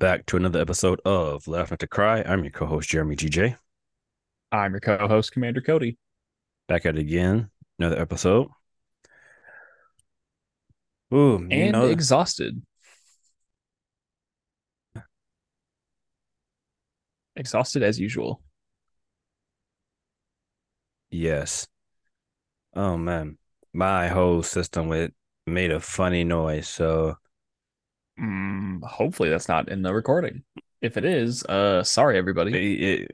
Back to another episode of Laugh Not to Cry. I'm your co-host Jeremy GJ. I'm your co-host Commander Cody. Back at it again, another episode. Ooh, you And know, exhausted. Exhausted as usual. yes. Oh man, my whole system with made a funny noise. So Mm, hopefully that's not in the recording. If it is, uh sorry everybody.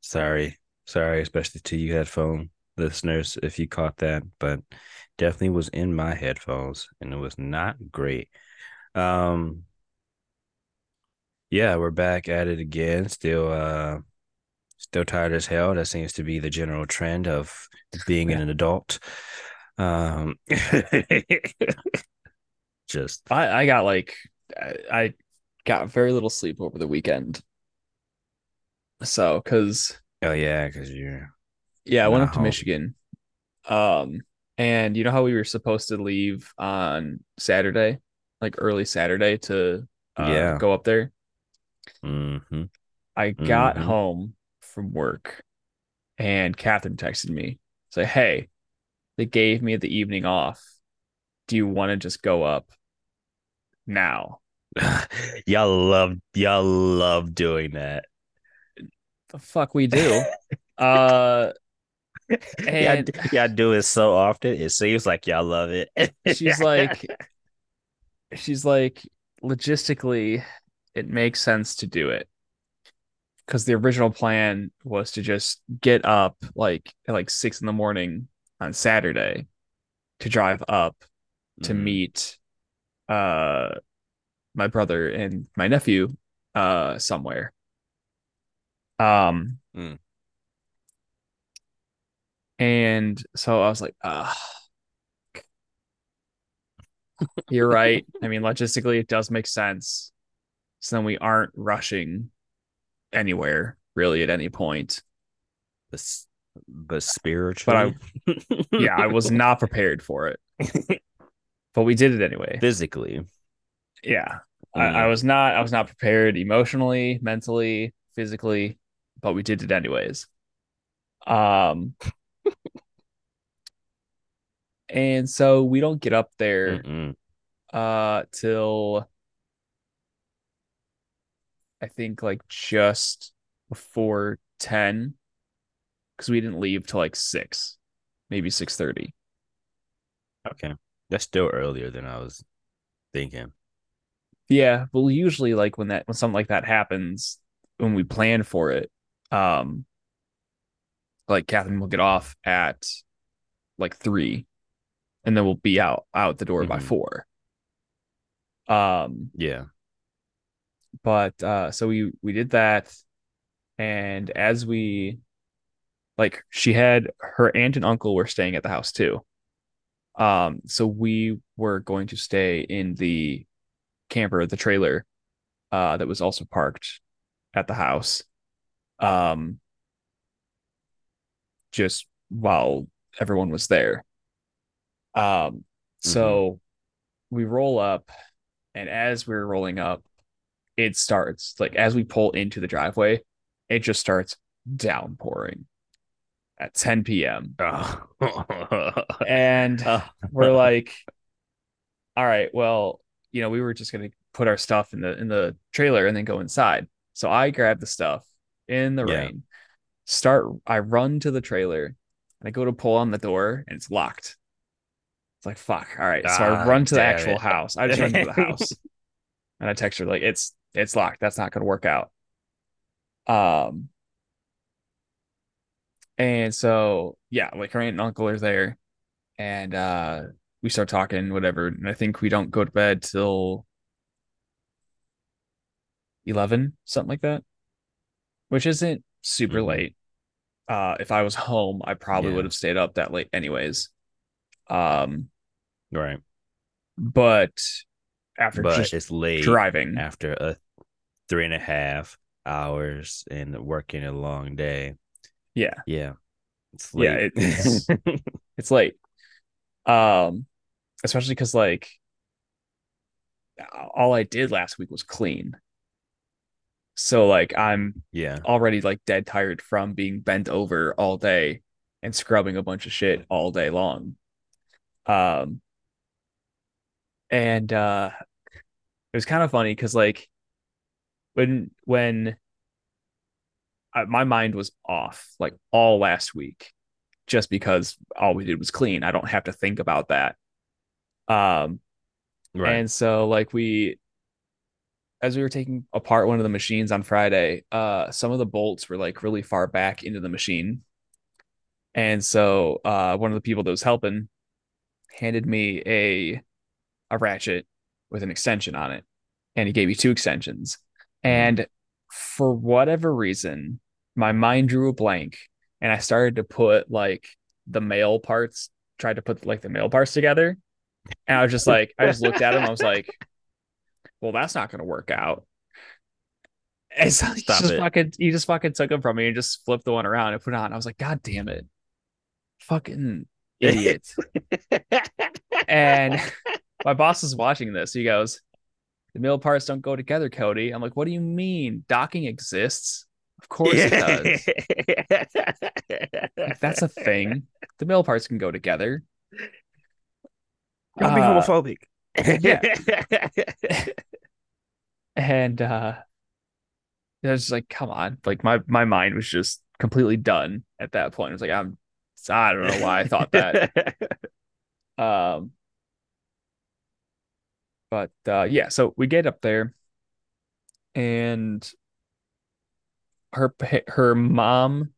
sorry, sorry, especially to you headphone listeners if you caught that, but definitely was in my headphones and it was not great. Um, yeah, we're back at it again. Still, uh, still tired as hell. That seems to be the general trend of being an adult. Um, just I, I got like I, I got very little sleep over the weekend. So cause oh yeah, because you're yeah, I went up to home. Michigan. Um and you know how we were supposed to leave on Saturday, like early Saturday to uh, Yeah. go up there. hmm I got Mhm. home from work and Catherine texted me, say, Hey, they gave me the evening off. Do you want to just go up now? y'all love y'all love doing that. The fuck we do. uh y'all, y'all do it so often. It seems like y'all love it. she's like she's like logistically it makes sense to do it. Because the original plan was to just get up like at like six in the morning on Saturday to drive up to Mhm. meet uh my brother and my nephew uh somewhere. Um Mm. and so I was like, ah you're right. I mean, logistically it does make sense. So then we aren't rushing anywhere really at any point. the, the spiritual but i Yeah, I was not prepared for it. But we did it anyway. physically. Yeah. I, Mm. I was not I was not prepared emotionally, mentally, physically, but we did it anyways. Um and so we don't get up there Mm-mm. uh till I think like just before 10 because we didn't leave till like 6, maybe 6:30. Okay, that's still earlier than I was thinking. Yeah, well, usually like when that when something like that happens, when we plan for it, um, like Catherine will get off at like three, and then we'll be out out the door by Mhm. four. Um, Yeah. but uh, so we we did that, and as we like, she had her aunt and uncle were staying at the house too. Um, so we were going to stay in the camper, the trailer, uh, that was also parked at the house. Um, just while everyone was there. Um, so we roll up, and as we're rolling up, it starts like as we pull into the driveway, it just starts downpouring at 10 p.m. Oh. And Oh. we're like, all right, well, you know, we were just gonna put our stuff in the in the trailer and then go inside. So I grab the stuff in the Yeah. rain, start I run to the trailer and I go to pull on the door and it's locked. It's like fuck. All right. So Ah, I run to the actual it. house. I just run to the house and I text her like it's it's locked. That's not gonna work out. Um and so yeah, like her aunt and uncle are there and uh we start talking, whatever. And I think we don't go to bed till 11, something like that, which isn't super Mhm. late. Uh, if I was home, I probably Yeah. would have stayed up that late anyways. Um, right. but after But just it's late driving, after a three and a half hours and working a long day. Yeah, Yeah. It's Yeah, late. it- it's- it's late. Um, especially because like all I did last week was clean. So like I'm Yeah. already like dead tired from being bent over all day and scrubbing a bunch of shit all day long. Um and uh it was kind of funny because like when when I, my mind was off like all last week just because all we did was clean. I don't have to think about that. Um Right. and so like we as we were taking apart one of the machines on Friday, uh some of the bolts were like really far back into the machine. And so uh one of the people that was helping handed me a a ratchet with an extension on it. And he gave me two extensions. And for whatever reason, my mind drew a blank and I started to put like the male parts, tried to put like the male parts together. And I was just like, I just looked at him. I was like, well, that's not going to work out. And so he Stop just it. fucking, he just fucking took him from me and just flipped the one around and put it on. I was like, God damn it. Fucking idiot. and my boss is watching this. He goes, The male parts don't go together, Cody. I'm like, What do you mean? Docking exists. Of course it does. That's a thing. The male parts can go together. Y'all be Uh, homophobic. yeah. And uh it was just like, come on. Like my my mind was just completely done at that point. It was like, I'm I don't know why I thought that. Um, but uh, yeah, so we get up there, and her her mom,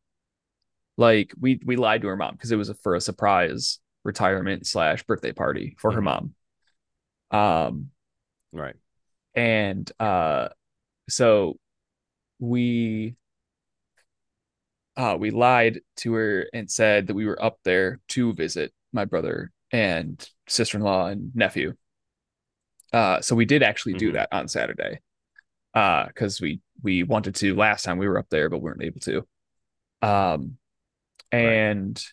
like we we lied to her mom because it was for a surprise retirement slash birthday party for her Mhm. mom. Um, right. and uh, so we uh we lied to her and said that we were up there to visit my brother and sister-in-law and nephew. Uh, so we did actually do Mhm. that on Saturday. Uh, because we we wanted to last time we were up there, but weren't able to. Um, Right. and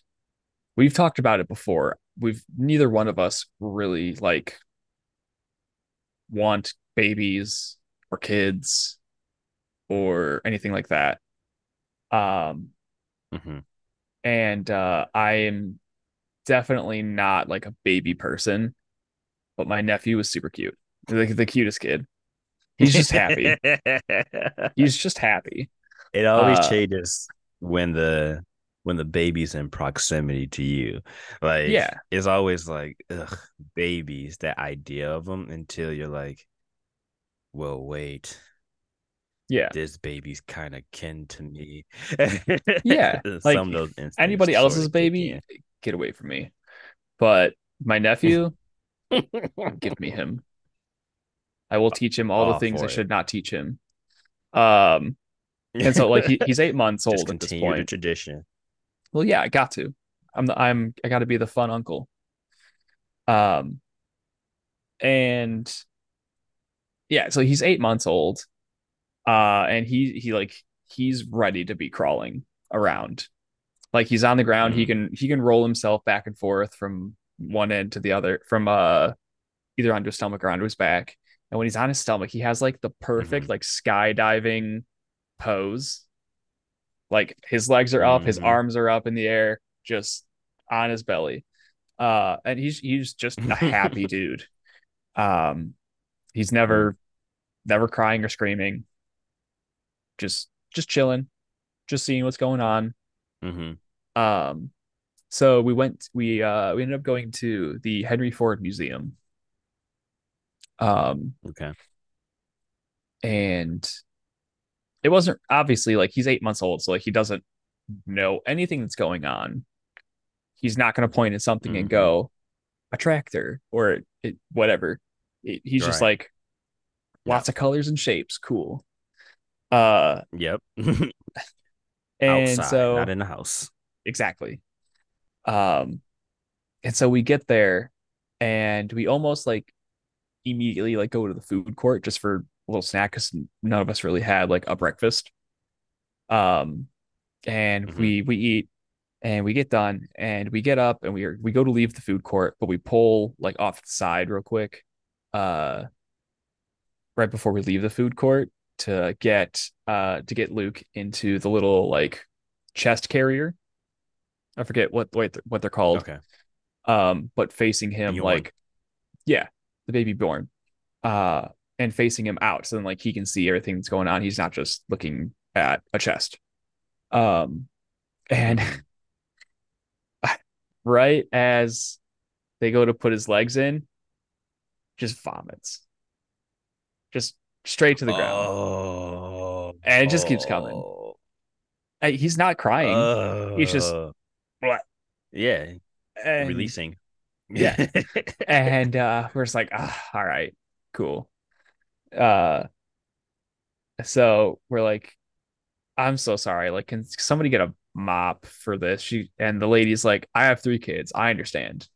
we've talked about it before. We've neither one of us really like want babies or kids or anything like that. Um, hmm and uh, I am definitely not like a baby person, but my nephew was super cute, like the cutest kid. He's just happy. He's just happy. it always uh, changes when the when the baby's in proximity to you. Like Yeah. it's always like ugh, babies, that idea of them until you're like, well, wait, Yeah. this baby's kind of kin to me. Yeah, like, of those instincts Anybody else's kick baby, get away from me. But my nephew, give me him. I will teach him all the things I it. should not teach him. Um, and so like he, he's eight months old at this the point. tradition. Well, yeah, I got to. I'm the I'm I got to be the fun uncle. Um, and yeah, so he's eight months old, uh, and he he like he's ready to be crawling around. Like he's on the ground, he Mm. can he can roll himself back and forth from one end to the other, from uh either onto his stomach or onto his back. And when he's on his stomach, he has like the perfect Mhm. like skydiving pose. Like his legs are up, his Mhm. arms are up in the air, just on his belly. Uh, and he's he's just a happy dude. Um, he's never never crying or screaming. Just just chilling, just seeing what's going on. hmm Um, so we went we uh we ended up going to the Henry Ford Museum. Um, Okay. and it wasn't obviously like he's eight months old, so like he doesn't know anything that's going on. He's not going to point at something and Mhm. go a tractor or it, whatever. It- he's just like lots of colors and shapes, cool. Uh, Yep. and Outside, so not in the house. exactly. Um, and so we get there, and we almost like immediately like go to the food court just for a little snack because none of us really had like a breakfast. Um, and Mhm. we we eat and we get done and we get up and we are we go to leave the food court, but we pull like off the side real quick. Uh, right before we leave the food court to get uh to get Luke into the little like chest carrier. I forget what what what they're called. Okay. Um, but facing him Bjorn. like, yeah, the Baby Bjorn, uh, and facing him out, so then like he can see everything that's going on. He's not just looking at a chest. Um, and right as they go to put his legs in, just vomits, just straight to the ground. Oh. And it just keeps coming. Uh, He's not crying. He's just- Uh, yeah, and, releasing. Yeah. and uh we're just like ah, all right cool. Uh so we're like i'm so sorry like can somebody get a mop for this? She and the lady's like i have three kids i understand.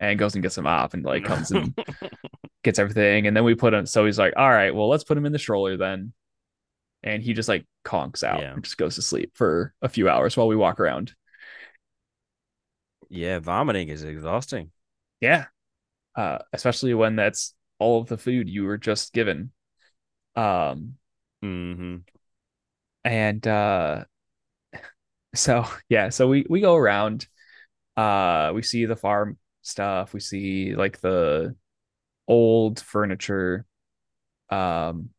And goes and gets a mop and like comes and gets everything. And then we put him so he's like all right well let's put him in the stroller then. And he just like conks out Yeah. and just goes to sleep for a few hours while we walk around yeah, vomiting is exhausting. Yeah. Uh, especially when that's all of the food you were just given. Um, hmm and uh so yeah, so we we go around, uh, we see the farm stuff, we see like the old furniture. Um,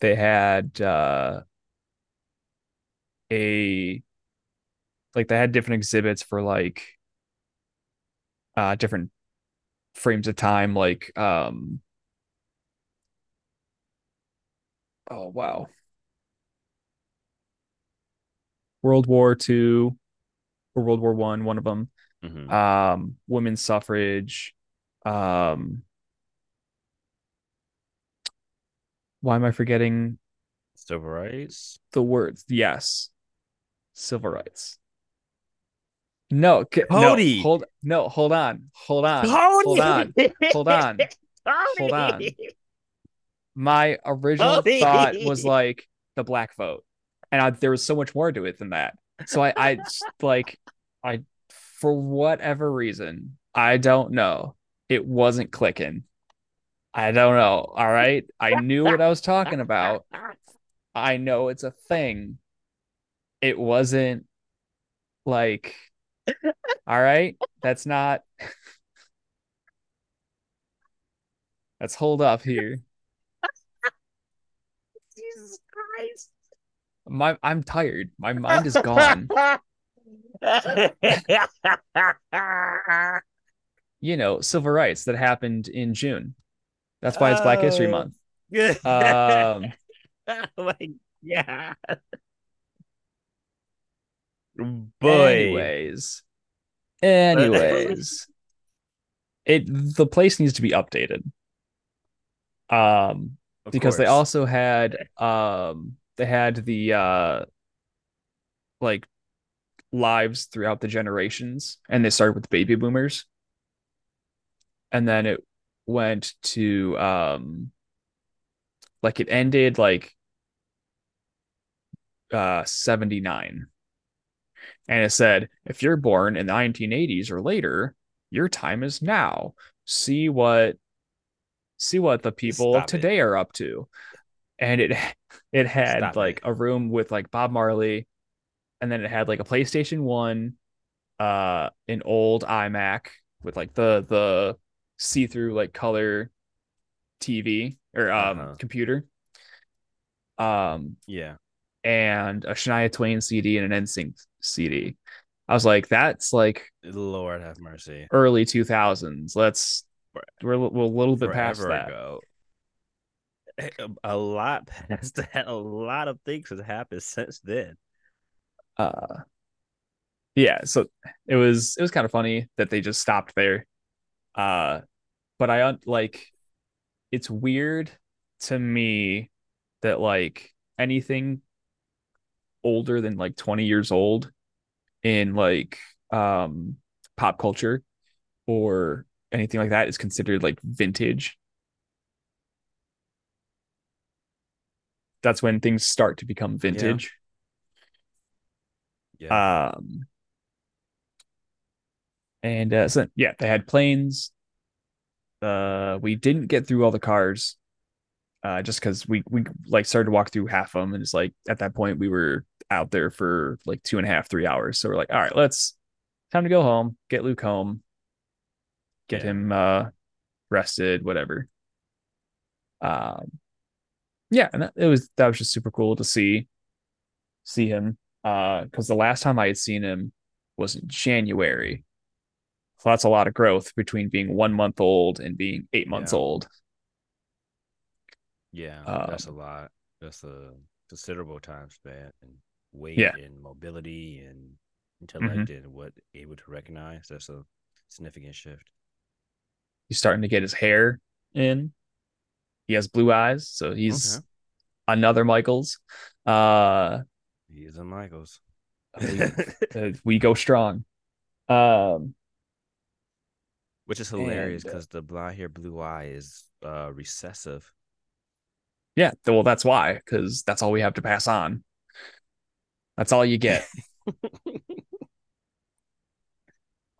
they had uh a like they had different exhibits for like uh different frames of time like um oh wow World War Two or World War One, one of them. hmm Um, women's suffrage. Um, why am I forgetting Civil rights. the words? Yes, civil rights. No, c- no, Cody! hold no, hold on, hold on, hold on, hold on. Hold on. My original Cody! thought was like the black vote, and I, there was so much more to it than that. So I, I like, I for whatever reason, I don't know, it wasn't clicking. I don't know. All right, I knew what I was talking about. I know it's a thing. It wasn't like, all right, that's not. Let's hold up here. Jesus Christ. My I'm tired. My mind is gone. You know, civil rights that happened in June. That's why it's Black History Oh. Month. Um, oh my god. Boy. anyways, anyways, it the place needs to be updated. Um, Of because they also had um they had the uh like lives throughout the generations and they started with baby boomers and then it went to um like it ended like uh 79 and it said if you're born in the 1980s or later your time is now see what see what the people of Stop it. today are up to and it it had Stop like it. a room with like Bob Marley and then it had like a PlayStation 1 uh an old iMac with like the the see-through like color TV or um Uh-huh. computer um Yeah. And a Shania Twain CD and an NSYNC CD. I was like that's like Lord have mercy. early 2000s. Let's we're, a we're a little bit past that. ago. A- A lot past that. A lot of things has happened since then. uh yeah so it was it was kind of funny that they just stopped there uh but i like it's weird to me that like anything older than like 20 years old in like um pop culture or anything like that is considered like vintage that's when things start to become vintage Yeah. Um, and uh, so yeah, they had planes. Uh, we didn't get through all the cars. uh, just because we we like started to walk through half of them, and it's like at that point we were out there for like two and a half, three hours. So we're like, all right, let's time to go home, get Luke home, get Yeah. him uh rested, whatever. Um, yeah, and that, it was that was just super cool to see see him. Uh, because the last time I had seen him was in January. So that's a lot of growth between being one month old and being eight months Yeah. old. Yeah, Um, that's a lot. That's a considerable time span and weight Yeah. Mm-hmm. and mobility and intellect and what able to recognize. That's a significant shift. He's starting to get his hair in. He has blue eyes, so he's Okay. another Michaels. Uh, He is a Michaels. we, we go strong. Um, Which is hilarious And, uh, because the blonde hair, blue eye is uh recessive. yeah, well, that's why, because that's all we have to pass on. That's all you get.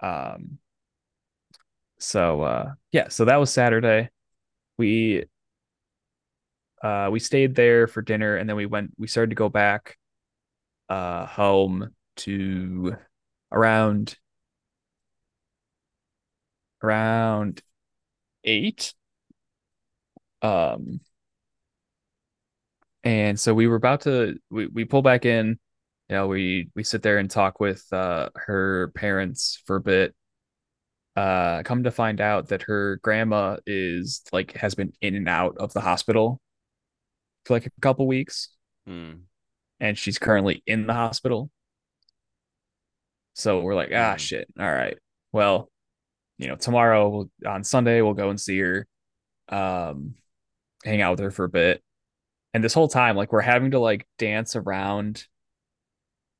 Um, so uh, yeah, so that was Saturday. We uh we stayed there for dinner and then we went we started to go back uh home to around around eight. Um and so we were about to we, we pull back in, you know, we we sit there and talk with uh her parents for a bit. Uh come to find out that her grandma is like has been in and out of the hospital for like a couple weeks Hmm. and she's currently in the hospital. So we're like, ah, Mm. shit. All right. Well, you know, tomorrow we'll, on Sunday we'll go and see her, um, hang out with her for a bit. And this whole time, like, we're having to like dance around,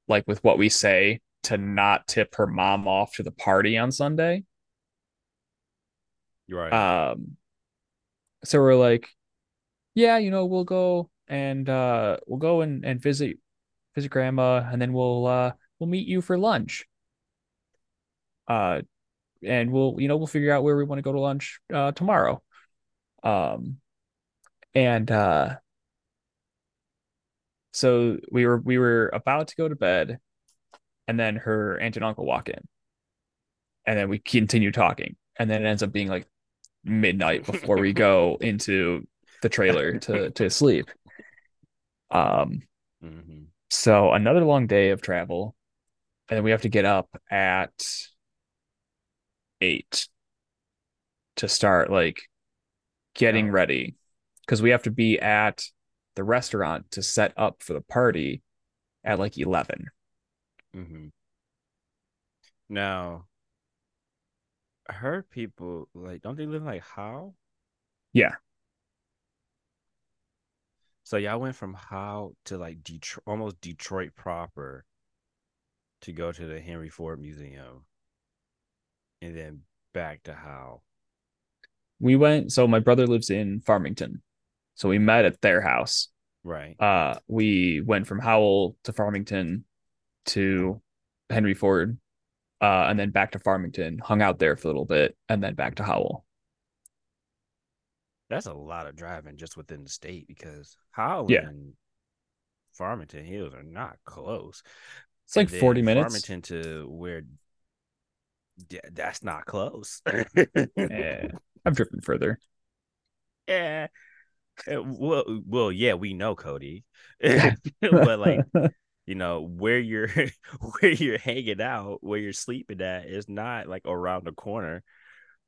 like, with what we say to not tip her mom off to the party on Sunday. You're right. Um, so we're like, yeah, you know, we'll go and uh we'll go and, and visit visit grandma and then we'll uh we'll meet you for lunch. Uh and we'll you know we'll figure out where we want to go to lunch uh tomorrow. Um and uh so we were we were about to go to bed and then her aunt and uncle walk in. And then we continue talking. And then it ends up being like midnight before we go into the trailer to to sleep. Um hmm so another long day of travel, and then we have to get up at eight to start like getting Oh. ready because we have to be at the restaurant to set up for the party at like 11. hmm Now, I heard people like, don't they live in, like Howell? Yeah. So y'all went from Howell to like Detroit, almost Detroit proper, to go to the Henry Ford Museum, and then back to Howell. We went, so my brother lives in Farmington. So we met at their house. Right. Uh we went from Howell to Farmington to Henry Ford, uh, and then back to Farmington, hung out there for a little bit, and then back to Howell. That's a lot of driving just within the state because Howell Yeah. and Farmington Hills are not close. It's like 40 minutes. Farmington to where yeah, that's not close. Eh, I've driven further. yeah. Uh, Well, well, yeah, we know Cody, but like you know where you're where you're hanging out, where you're sleeping at is not like around the corner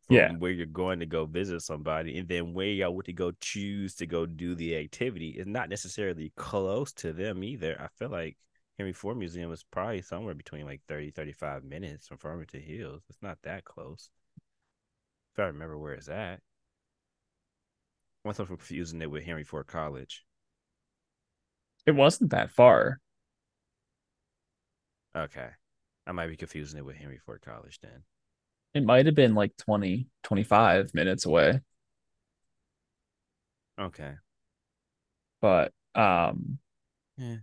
from Yeah. where you're going to go visit somebody, and then where y'all would to go choose to go do the activity is not necessarily close to them either. I feel like Henry Ford Museum is probably somewhere between like 30, 35 minutes from Farmington Hills. It's not that close. If I remember where it's at. Once I'm confusing it with Henry Ford College. It wasn't that far. Okay. I might be confusing it with Henry Ford College then. It might have been like 20, 25 minutes away. Okay. But um Yeah.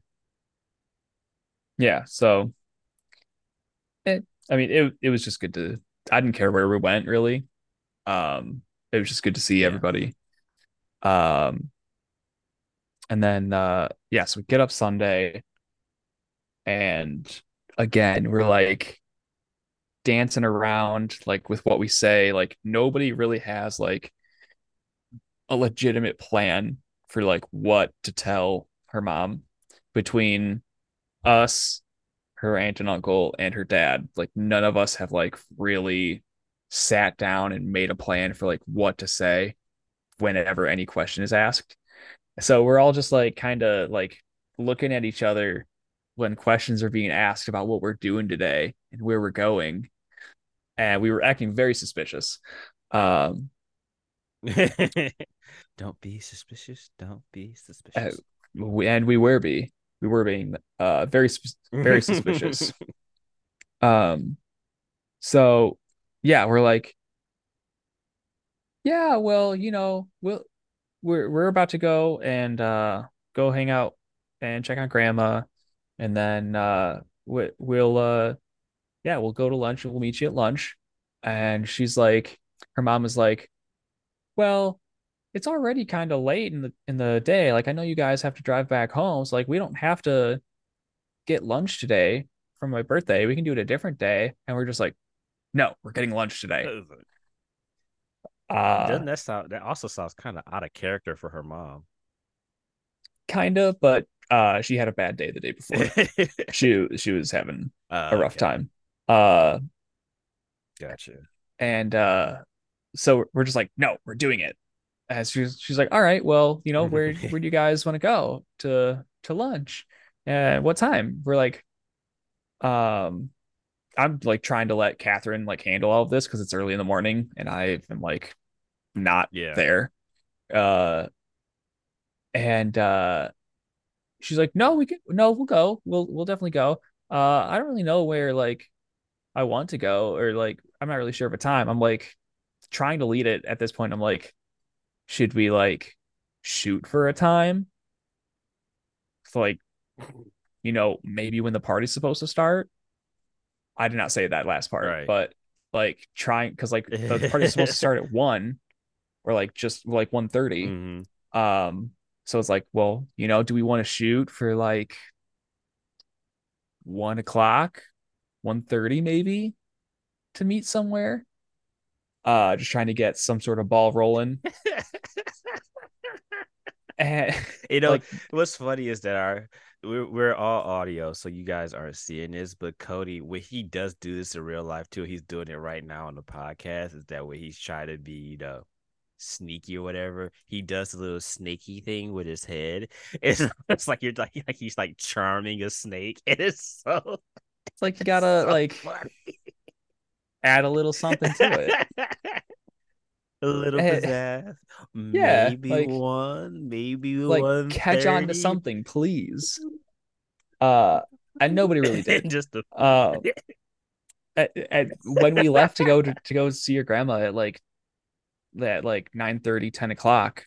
yeah, so it, I mean it it was just good to I didn't care where we went really. Um it was just good to see Yeah. everybody. Um and then uh yeah, so we get up Sunday and again we're like dancing around like with what we say. Like nobody really has like a legitimate plan for like what to tell her mom between us, her aunt and uncle, and her dad. Like none of us have like really sat down and made a plan for like what to say whenever any question is asked. So we're all just like kind of like looking at each other when questions are being asked about what we're doing today and where we're going. And we were acting very suspicious. Um, Don't be suspicious. Don't be suspicious. Uh, we, and we were be we were being uh very very suspicious. um, so yeah, we're like, yeah, well, you know, we'll we're we're about to go and uh go hang out and check on grandma, and then uh we, we'll uh yeah we'll go to lunch and we'll meet you at lunch. And she's like, her mom is like, well, it's already kind of late in the in the day. Like I know you guys have to drive back home, so like we don't have to get lunch today for my birthday. We can do it a different day. And we're just like, no, we're getting lunch today. Uh, Doesn't that sound that also sounds kind of out of character for her mom? Kind of, but uh she had a bad day the day before. she she was having uh, a rough okay. time. Uh gotcha. And uh so we're just like, no, we're doing it. And she's she's like, all right, well, you know, where where do you guys want to go to to lunch? And what time? We're like, um, I'm like trying to let Catherine like handle all of this because it's early in the morning and I am like not yeah. there. Uh, and uh, she's like, no, we can, no, we'll go, we'll we'll definitely go. Uh, I don't really know where like I want to go or like I'm not really sure of a time. I'm like trying to lead it at this point. I'm like, should we like shoot for a time? So like, you know, maybe when the party's supposed to start. I did not say that last part, right. but like trying because like the party's supposed to start at one or like just like 1 mm-hmm. Um, so it's like, well, you know, do we want to shoot for like one o'clock, 1.30 maybe to meet somewhere? uh just trying to get some sort of ball rolling and you know like, what's funny is that our we're, we're all audio so you guys aren't seeing this but cody when he does do this in real life too he's doing it right now on the podcast is that way he's trying to be you know sneaky or whatever. He does a little snaky thing with his head. It's, it's like you're like, like he's like charming a snake it is so it's like you gotta so like funny. add a little something to it. a little eh, pizzazz. Yeah, maybe like, one, maybe like one. Catch on to something, please. Uh, and nobody really did. Just a... uh, at, at, when we left to go to, to go see your grandma at like at like 9 30, 10 o'clock,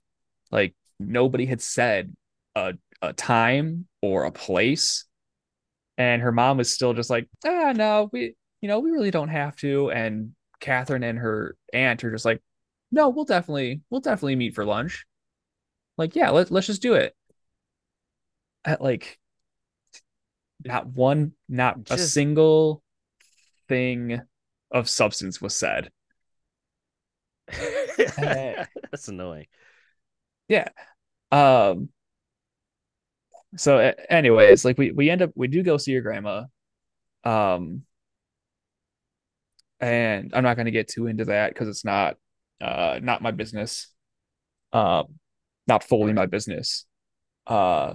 like nobody had said a a time or a place. And her mom was still just like, ah, no, we you know, we really don't have to. And Catherine and her aunt are just like, no, we'll definitely, we'll definitely meet for lunch. Like, yeah, let, let's just do it. At like, not one, not just... a single thing of substance was said. That's annoying. Yeah. Um. So, anyways, like we we end up we do go see your grandma. Um and I'm not going to get too into that because it's not uh not my business um not fully my business uh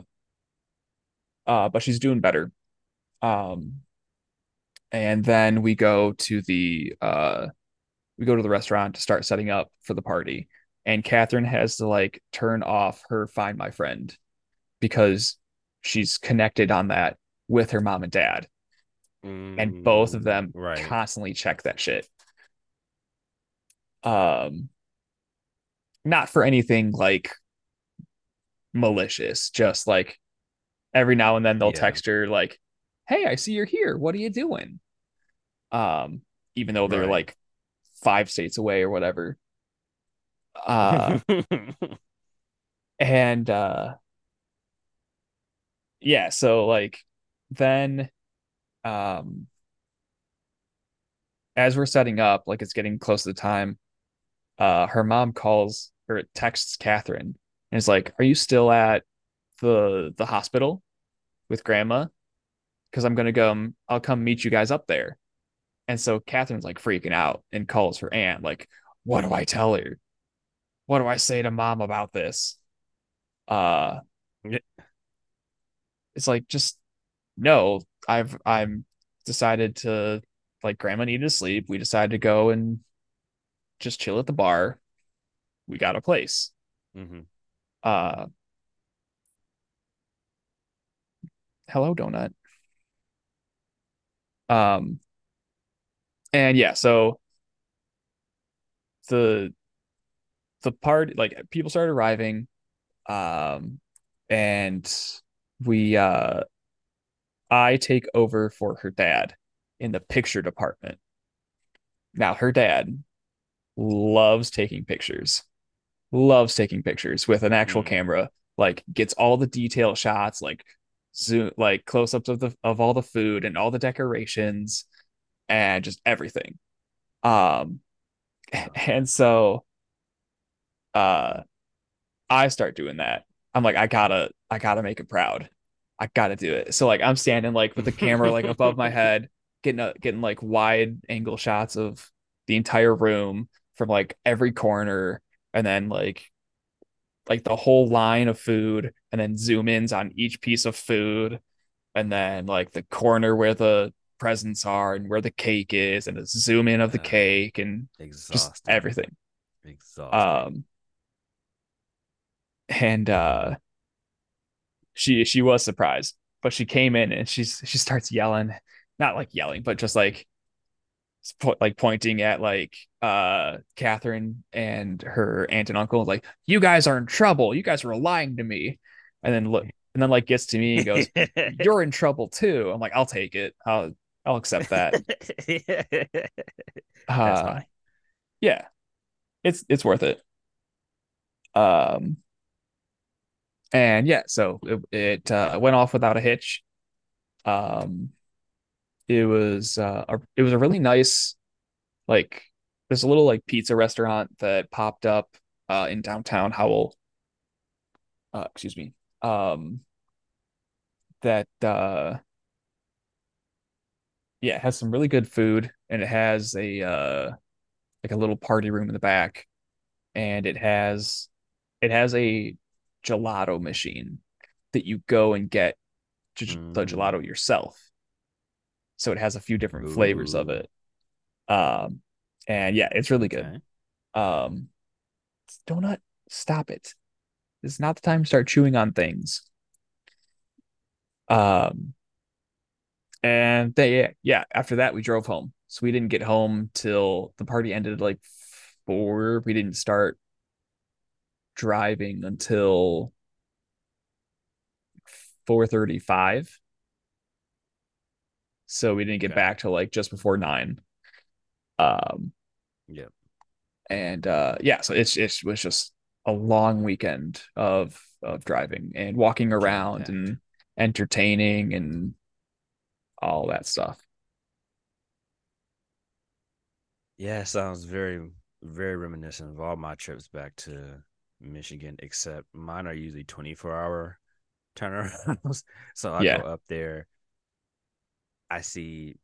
uh but she's doing better um and then we go to the uh we go to the restaurant to start setting up for the party and Catherine has to like turn off her find my friend because she's connected on that with her mom and dad and both of them mm, right. constantly check that shit. Um, not for anything like malicious, just like every now and then they'll yeah. text her like, "Hey, I see you're here. What are you doing?" Um, even though they're right. like five states away or whatever. Uh, and uh, yeah, so like then um as we're setting up, like it's getting close to the time, uh her mom calls or texts Catherine and is like, Are you still at the the hospital with grandma? Because I'm gonna go I'll come meet you guys up there. And so Catherine's like freaking out and calls her aunt, like, what do I tell her? What do I say to mom about this? Uh Yeah. it's like just no, I've I'm decided to like grandma needed to sleep. We decided to go and just chill at the bar. We got a place. hmm Uh hello donut. Um and yeah, so the the part like people started arriving um and we uh I take over for her dad in the picture department. Now her dad loves taking pictures. Loves taking pictures with an actual Mm. camera. Like gets all the detail shots, like zoom like close-ups of the of all the food and all the decorations and just everything. Um and so uh I start doing that. I'm like, I gotta, I gotta make it proud. I gotta do it. So like I'm standing like with the camera like above my head, getting a, getting like wide angle shots of the entire room from like every corner, and then like like the whole line of food, and then zoom ins on each piece of food, and then like the corner where the presents are and where the cake is, and a zoom in of the cake and just everything. Exhausting. Um, and uh she she was surprised, but she came in and she's she starts yelling, not like yelling, but just like po- like pointing at like uh Catherine and her aunt and uncle, like you guys are in trouble. You guys are lying to me, and then look and then like gets to me and goes, "You're in trouble too." I'm like, "I'll take it. I'll I'll accept that." That's Uh, yeah, it's it's worth it. Um, and yeah, so it, it uh, went off without a hitch. Um, it was uh, a, it was a really nice like there's a little like pizza restaurant that popped up uh in downtown Howell. Uh, excuse me. Um, that uh yeah, it has some really good food and it has a uh like a little party room in the back and it has it has a gelato machine that you go and get ge- the Mm. gelato yourself. So it has a few different flavors of it. Um, and yeah, it's really good. Okay. Um, donut, stop it. It's not the time to start chewing on things. Um, and they, yeah, yeah, after that we drove home. So we didn't get home till the party ended like four. We didn't start driving until 4:35. So we didn't get Okay. back to like just before nine. Um, Yep. and uh yeah, so it's it was just a long weekend of of driving and walking around packed. and entertaining and all that stuff. Yeah, sounds very, very reminiscent of all my trips back to Michigan, except mine are usually 24 hour turnarounds. So I go up there, I see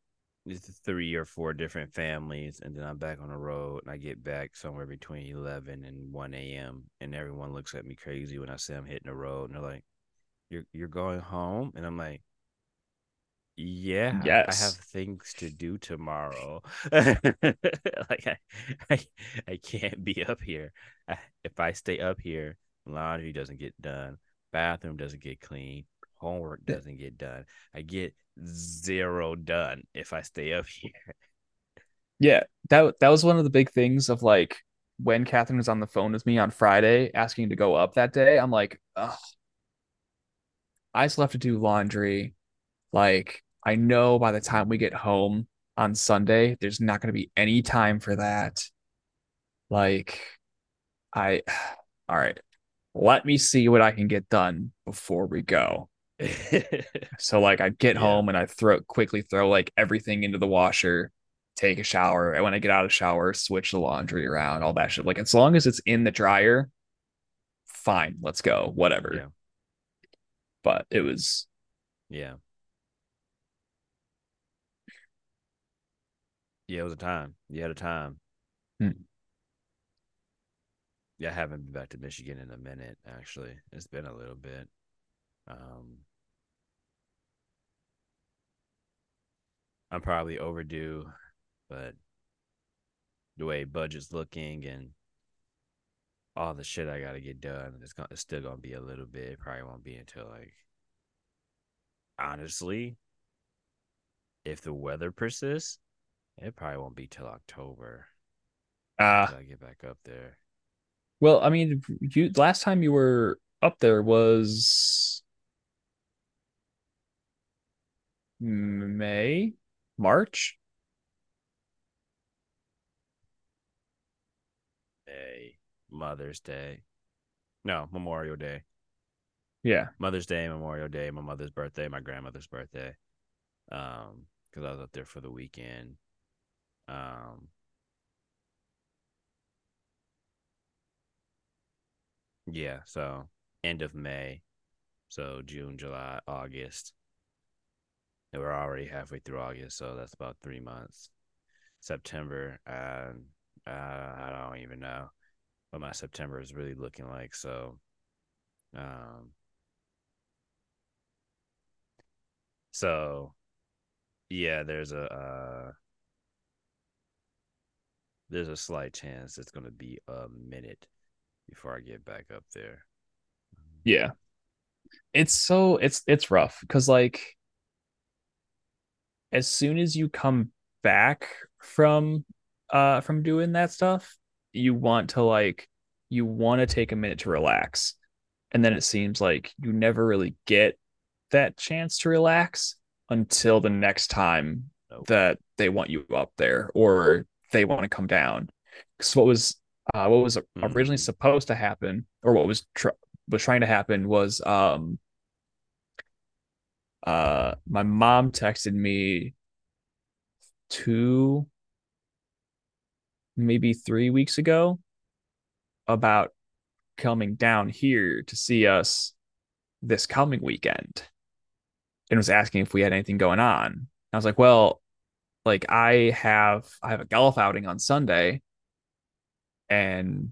three or four different families, and then I'm back on the road, and I get back somewhere between 11 and 1 a.m. And everyone looks at me crazy when I say I'm hitting the road, and they're like, "You're you're going home?" And I'm like, Yeah, I have things to do tomorrow. Like I, I, I can't be up here. I, if I stay up here, laundry doesn't get done, bathroom doesn't get clean, homework doesn't get done. I get zero done if I stay up here. Yeah. That that was one of the big things of like when Catherine was on the phone with me on Friday asking to go up that day. I'm like, Ugh, I still have to do laundry. Like, I know by the time we get home on Sunday, there's not going to be any time for that. Like, I, all right, let me see what I can get done before we go. So like I'd get Yeah. home and I'd throw quickly throw like everything into the washer, take a shower, and when I get out of the shower, switch the laundry around, all that shit. Like as long as it's in the dryer, fine, let's go, whatever. Yeah. But it was Yeah. Yeah, it was a time. You had a time. Hmm. Yeah, I haven't been back to Michigan in a minute, actually. It's been a little bit. Um I'm probably overdue, but the way budget's looking and all the shit I gotta get done, it's gonna it's still gonna be a little bit. It probably won't be until like honestly, if the weather persists, it probably won't be till October uh till I get back up there. well, I mean, you last time you were up there was May, March. Day, Mother's Day. No, Memorial Day. Yeah. Mother's Day, Memorial Day, my mother's birthday, my grandmother's birthday. Um, because I was up there for the weekend. Um, yeah, so end of May, so June, July, August. And we're already halfway through August, so that's about three months. September, um, uh, I don't even know what my September is really looking like. So, um, so yeah, there's a uh, there's a slight chance it's gonna be a minute before I get back up there. Yeah. It's so it's it's rough because like as soon as you come back from uh from doing that stuff, you want to like you want to take a minute to relax. And then it seems like you never really get that chance to relax until the next time that they want you up there or they want to come down. Because what was uh what was originally Mhm. supposed to happen or what was tr- was trying to happen was um uh my mom texted me two maybe three weeks ago about coming down here to see us this coming weekend and was asking if we had anything going on. I was like, well, like I have I have a golf outing on Sunday and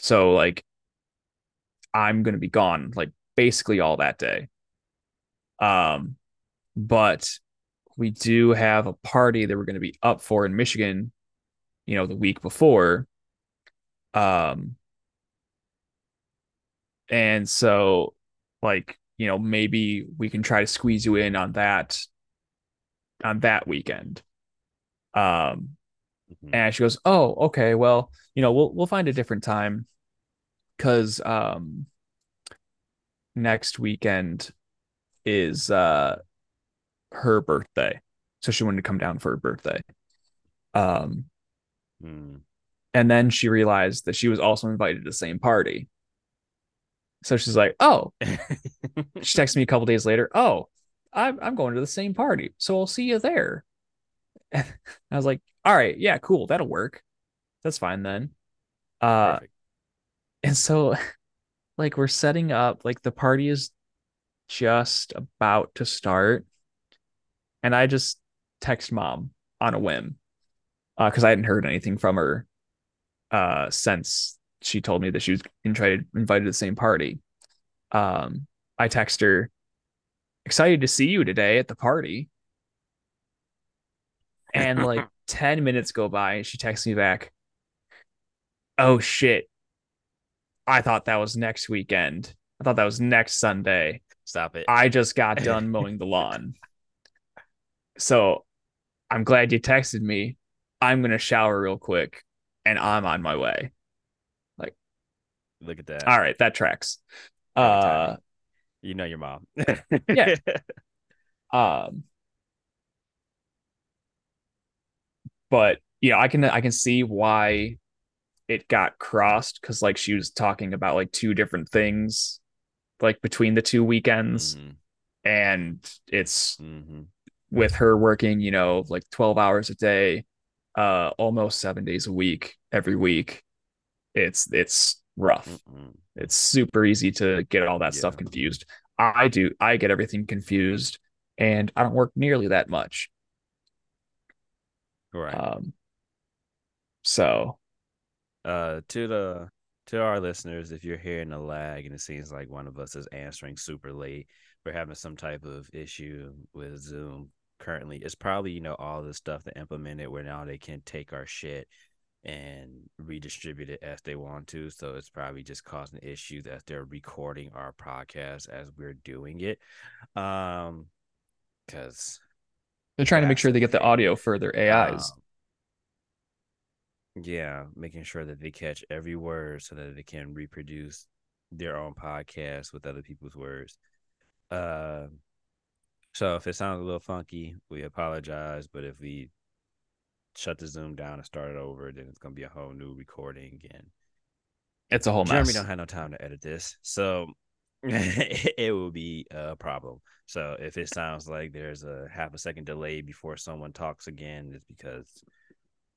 so like I'm gonna be gone like basically all that day. Um, but we do have a party that we're gonna be up for in Michigan, you know, the week before. Um, and so like, you know, maybe we can try to squeeze you in on that on that weekend. Um, Mhm. and she goes, "Oh, okay. Well, you know, we'll we'll find a different time because um next weekend is uh her birthday. So she wanted to come down for her birthday. Um Mm. and then she realized that she was also invited to the same party. So she's like, "Oh." She texted me a couple days later, "Oh, I'm I'm going to the same party. So I'll see you there." I was like, "All right, yeah, cool. That'll work. That's fine then." Uh Perfect. and so like we're setting up like the party is just about to start. And i just text mom on a whim uh because i hadn't heard anything from her uh since she told me that she was invited invited to the same party. Um i text her excited to see you today at the party. And like 10 minutes go by and she texts me back oh shit. I thought that was next weekend. I thought that was next sunday Stop it. i just got done mowing the lawn so i'm glad you texted me i'm gonna shower real quick and i'm on my way Like, Look at that. all right that tracks uh. You know your mom. Yeah. um but yeah i can i can see why it got crossed because like she was talking about like two different things like between the two weekends Mhm. and it's Mm-hmm. with her working, you know, like 12 hours a day, uh, almost seven days a week, every week. It's it's rough. Mm-mm. It's super easy to get all that stuff confused. I do. I get everything confused, and I don't work nearly that much. Right. Um, so Uh, to the to our listeners, if you're hearing a lag and it seems like one of us is answering super late, we're having some type of issue with Zoom currently. It's probably you know all the stuff that implemented where now they can take our shit and redistribute it as they want to. So it's probably just causing issues as they're recording our podcast as we're doing it. Um, because they're trying to make sure they get the audio for their AIs. Um, yeah, making sure that they catch every word so that they can reproduce their own podcast with other people's words. Uh, so if it sounds a little funky, we apologize. But if we shut the Zoom down and start it over, then it's gonna be a whole new recording again. it's a whole Jeremy mess. don't have no time to edit this, so it will be a problem. So if it sounds like there's a half a second delay before someone talks again, it's because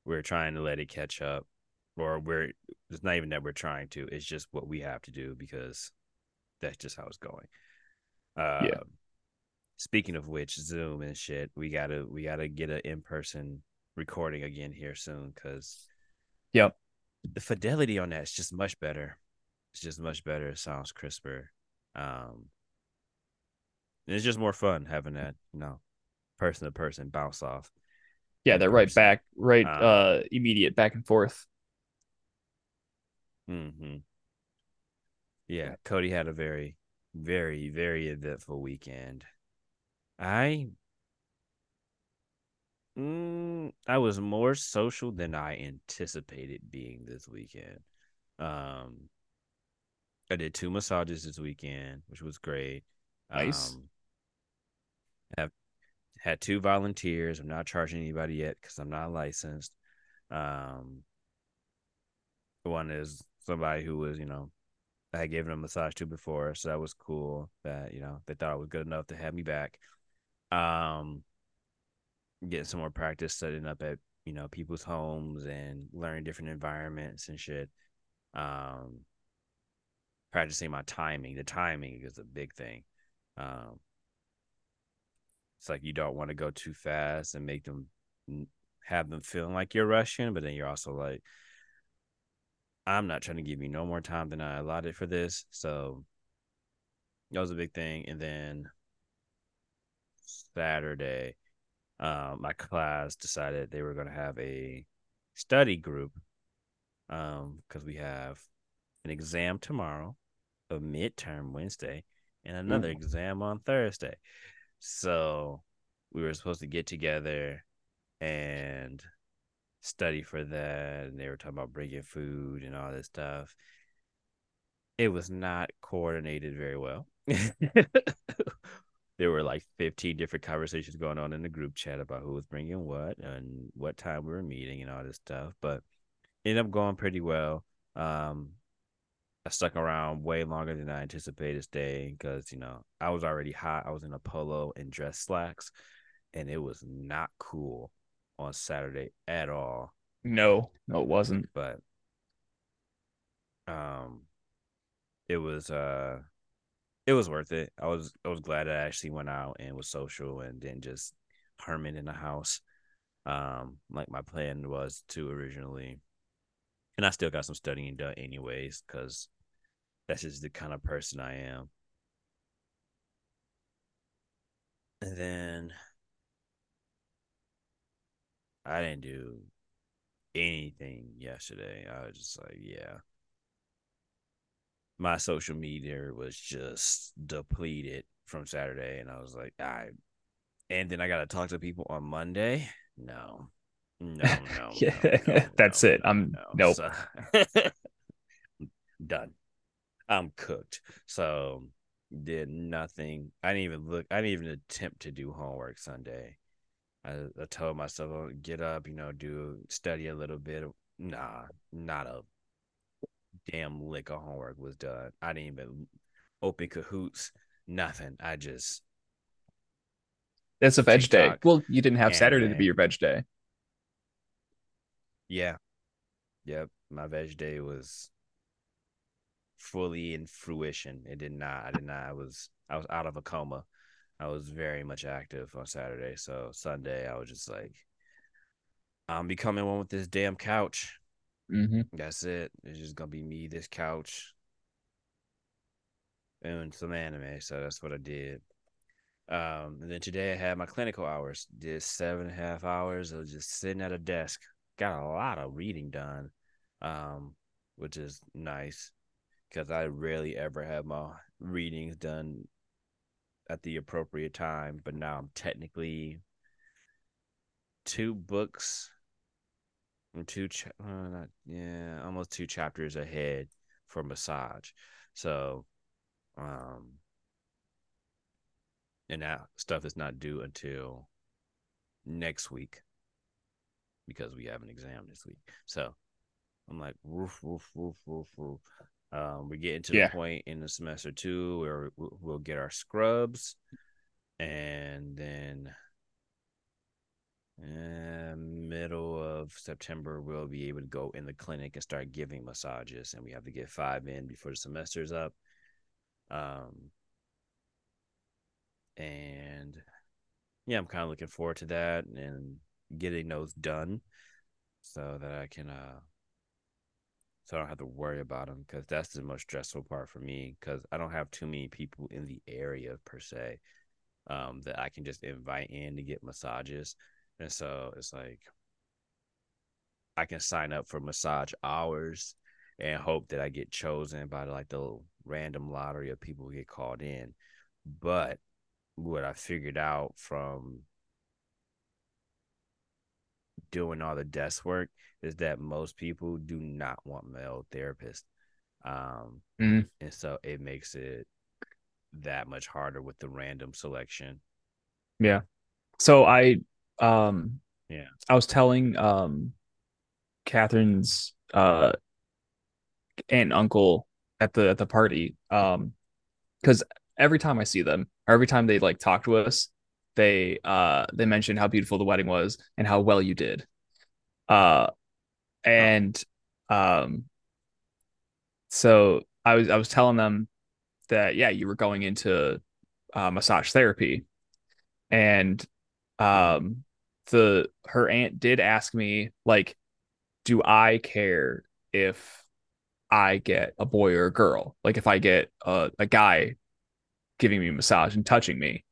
we're trying to let it catch up, or we're it's not even that we're trying to. It's just what we have to do because that's just how it's going. Uh, Yeah. Speaking of which, Zoom and shit, we gotta we gotta get an in person recording again here soon because Yep. the fidelity on that is just much better. It's just much better. It sounds crisper. Um, it's just more fun having that, you know, person to person bounce off. Yeah, they're right back, right, Um, uh, immediate back and forth. hmm Yeah, Cody had a very, very, very eventful weekend. I, mm, I was more social than I anticipated being this weekend. Um, I did two massages this weekend, which was great. Nice. Um, have had two volunteers. I'm not charging anybody yet because I'm not licensed. Um, one is somebody who was, you know, I had given a massage to before, so that was cool. That you know they thought it was good enough to have me back. Um, getting some more practice setting up at you know people's homes and learning different environments and shit. Um, practicing my timing. The timing is a big thing. Um, it's like you don't want to go too fast and make them have them feeling like you're rushing, but then you're also like, I'm not trying to give you no more time than I allotted for this. So that was a big thing. And then Saturday, um, my class decided they were going to have a study group um, because we have an exam tomorrow, a midterm Wednesday, and another Ooh. exam on Thursday. So we were supposed to get together and study for that. And they were talking about bringing food and all this stuff. It was not coordinated very well. there were like 15 different conversations going on in the group chat about who was bringing what and what time we were meeting and all this stuff. But ended up going pretty well. Um, I stuck around way longer than I anticipated staying because you know I was already hot. I was in a polo and dress slacks, and it was not cool on Saturday at all. No, no, it wasn't. But um, it was uh, it was worth it. I was I was glad I actually went out and was social and didn't just hermit in the house. Um, like my plan was to originally and I still got some studying done anyways, because that's just the kind of person I am. And then I didn't do anything yesterday. I was just like, yeah. My social media was just depleted from Saturday, and I was like, I. And then I got to talk to people on Monday. No, no, no, Yeah, no, no, that's no, it. I'm- no. nope. So- done. I'm cooked. So did nothing. I didn't even look. I didn't even attempt to do homework Sunday. I, I told myself, oh, get up, you know, do study a little bit. Nah, not a damn lick of homework was done. I didn't even open cahoots. Nothing. I just That's a veg day. Well, you didn't have Saturday to be your veg day. Yeah. Yep. My veg day was fully in fruition. It did not. I did not. I was I was out of a coma. I was very much active on Saturday. So Sunday I was just like I'm becoming one with this damn couch. Mm-hmm. That's it. It's just gonna be me, this couch, and some anime. So that's what I did. Um, and then today I had my clinical hours. Did seven and a half hours of just sitting at a desk. Got a lot of reading done, um, which is nice because I rarely ever have my readings done at the appropriate time. But now I'm technically two books and two, cha- uh, not, yeah, almost two chapters ahead for massage. So, um, and that stuff is not due until next week because we have an exam this week. So I'm like, woof, woof, woof, woof, woof. Um, we're getting to Yeah. the point in the semester two where we'll, get our scrubs, and then uh, middle of September we'll be able to go in the clinic and start giving massages, and we have to get five in before the semester's up. Um, and yeah, I'm kind of looking forward to that and getting those done so that I can uh so I don't have to worry about them because that's the most stressful part for me because I don't have too many people in the area per se um that I can just invite in to get massages. And so it's like I can sign up for massage hours and hope that I get chosen by like the random lottery of people who get called in. But what I figured out from doing all the desk work is that most people do not want male therapists. Um, Mhm. and so it makes it that much harder with the random selection. Yeah. So I um Yeah. I was telling um Catherine's uh aunt and uncle at the at the party um because every time I see them or every time they like talk to us they uh they mentioned how beautiful the wedding was and how well you did. Uh and um so I was I was telling them that yeah you were going into uh, massage therapy. And um the her aunt did ask me like do I care if I get a boy or a girl? Like if I get a, a guy giving me a massage and touching me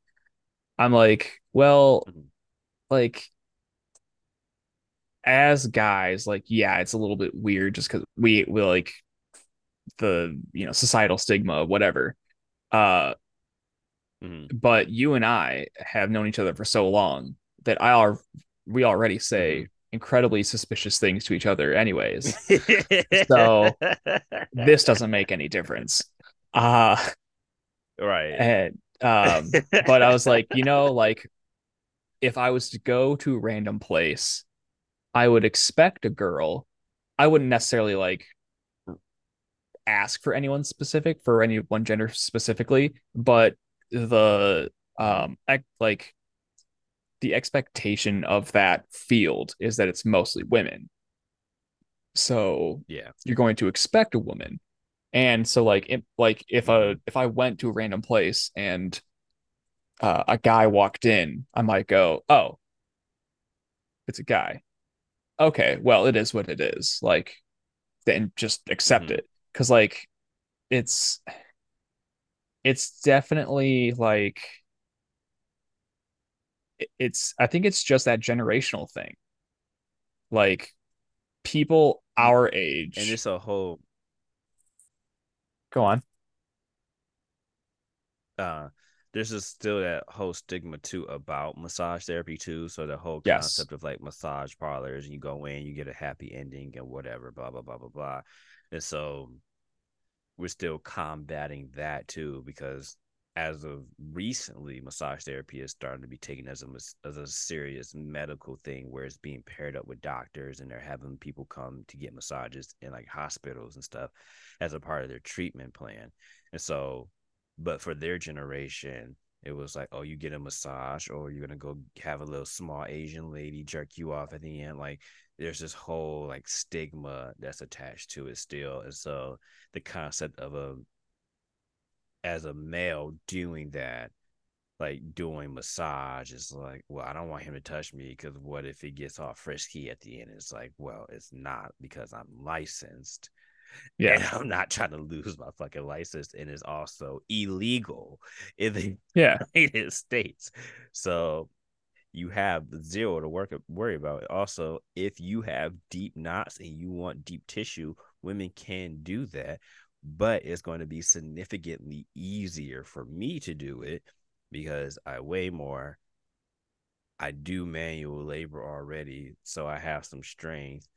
I'm like well Mhm. like as guys like yeah it's a little bit weird just because we we like the you know societal stigma whatever uh Mhm. but you and I have known each other for so long that I are we already say incredibly suspicious things to each other anyways. So, this doesn't make any difference. Uh right. and um but I was like, you know, like if I was to go to a random place, I would expect a girl. I wouldn't necessarily like ask for anyone specific for any one gender specifically, but the um ec- like the expectation of that field is that it's mostly women. So yeah. you're going to expect a woman. And so like if like if a if I went to a random place and uh, a guy walked in, I might go, "Oh, it's a guy." Okay, well, it is what it is. Like then just accept Mhm. it cuz like it's it's definitely like it's I think it's just that generational thing. Like people our age And it's a whole go on. uh there's just still that whole stigma too about massage therapy too. So the whole Yes. concept of like massage parlors, and you go in, you get a happy ending and whatever, blah blah blah blah blah. And so we're still combating that too because as of recently, massage therapy is starting to be taken as a as a serious medical thing where it's being paired up with doctors and they're having people come to get massages in like hospitals and stuff as a part of their treatment plan. And so, but for their generation, It was like, oh, you get a massage, or you're gonna go have a little small Asian lady jerk you off at the end. Like, there's this whole like stigma that's attached to it still, and so the concept of a as a male doing that like doing massage is like, well, I don't want him to touch me because what if he gets all frisky at the end? It's like, well, it's not because I'm licensed. Yeah. And I'm not trying to lose my fucking license. And it's also illegal in the yeah. United States. So you have zero to work worry about. Also, if you have deep knots and you want deep tissue, women can do that, but it's going to be significantly easier for me to do it because I weigh more. I do manual labor already, so I have some strength.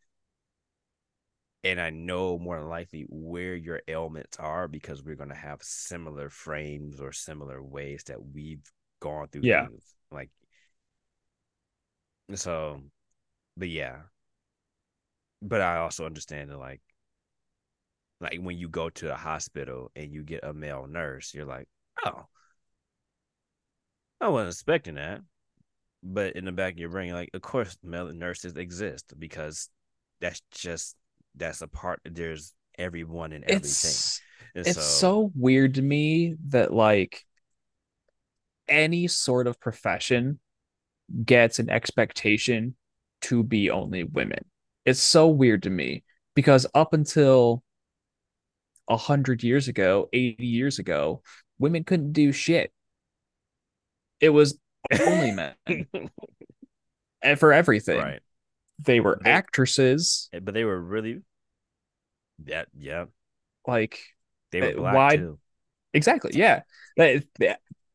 And I know more than likely where your ailments are because we're going to have similar frames or similar ways that we've gone through yeah. things. Like, so, but yeah. But I also understand that, like, like when you go to a hospital and you get a male nurse, you're like, oh, I wasn't expecting that. But in the back of your brain, like, of course, male nurses exist because that's just that's a part. There's everyone and everything. It's, it's so, so weird to me that like any sort of profession gets an expectation to be only women. It's so weird to me because up until a hundred years ago, 80 years ago, women couldn't do shit. It was only men. and for everything. Right. They were they, actresses. Eh, but they were really yeah, yeah. Like they were black why, too. Exactly. Yeah. They,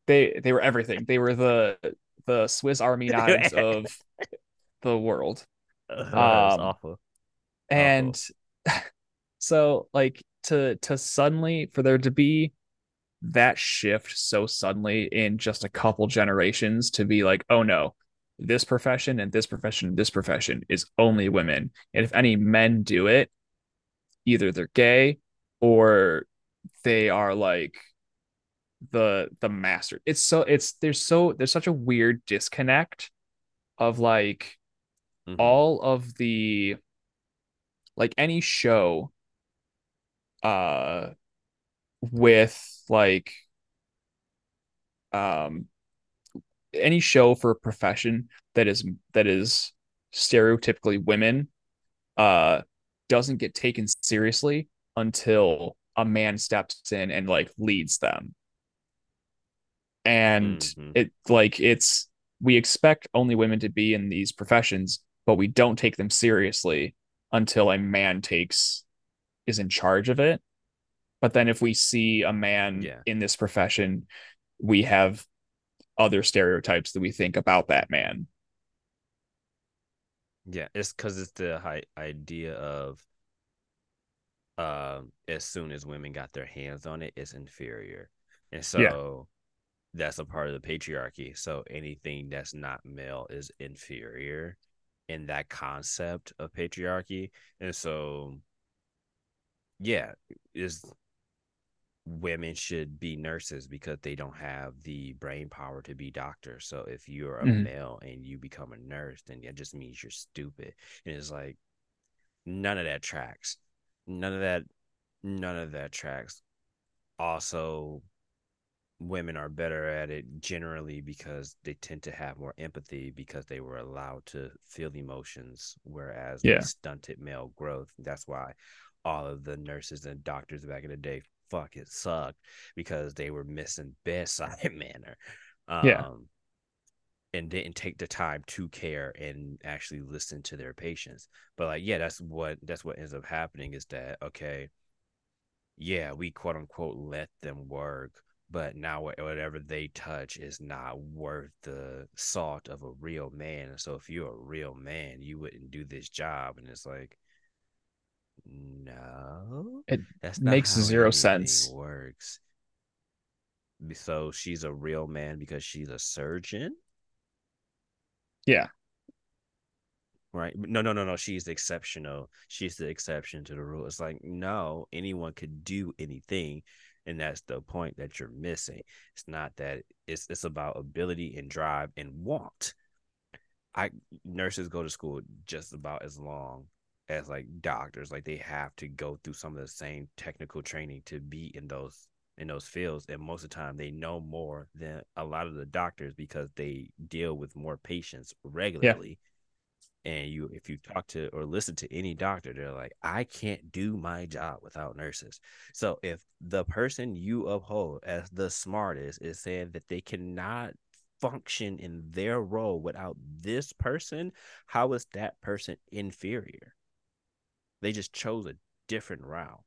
they they were everything. They were the the Swiss Army knives of the world. Uh, um, awful. And awful. so like to to suddenly for there to be that shift so suddenly in just a couple generations to be like, oh no, this profession and this profession and this profession is only women. And if any men do it, either they're gay or they are like the the master. It's so it's there's so there's such a weird disconnect of like mm-hmm. all of the like any show uh with like um any show for a profession that is that is stereotypically women uh doesn't get taken seriously until a man steps in and like leads them and mm-hmm. it like it's we expect only women to be in these professions but we don't take them seriously until a man takes is in charge of it but then if we see a man yeah. in this profession, we have other stereotypes that we think about that man. Yeah, it's because it's the high idea of uh, as soon as women got their hands on it, it's inferior. And so yeah. that's a part of the patriarchy. So anything that's not male is inferior in that concept of patriarchy. And so yeah, is women should be nurses because they don't have the brain power to be doctors. So if you're a mm-hmm. male and you become a nurse, then that just means you're stupid. And it's like none of that tracks. None of that none of that tracks. Also, women are better at it generally because they tend to have more empathy because they were allowed to feel emotions, whereas yeah. stunted male growth. That's why all of the nurses and doctors back in the day fucking sucked because they were missing bedside manner. Um, yeah. And didn't take the time to care and actually listen to their patients. But like, yeah, that's what that's what ends up happening is that okay, yeah, we quote unquote let them work, but now whatever they touch is not worth the salt of a real man. and So if you're a real man, you wouldn't do this job. And it's like, no, it that's makes zero sense. Works. So she's a real man because she's a surgeon. Yeah. Right. No, no, no, no. She's exceptional. She's the exception to the rule. It's like no, anyone could do anything, and that's the point that you're missing it's not that it's it's about ability and drive and want i nurses go to school just about as long as like doctors like they have to go through some of the same technical training to be in those in those fields and most of the time they know more than a lot of the doctors because they deal with more patients regularly. Yeah. and you if you talk to or listen to any doctor they're like i can't do my job without nurses. So if the person you uphold as the smartest is saying that they cannot function in their role without this person how is that person inferior they just chose a different route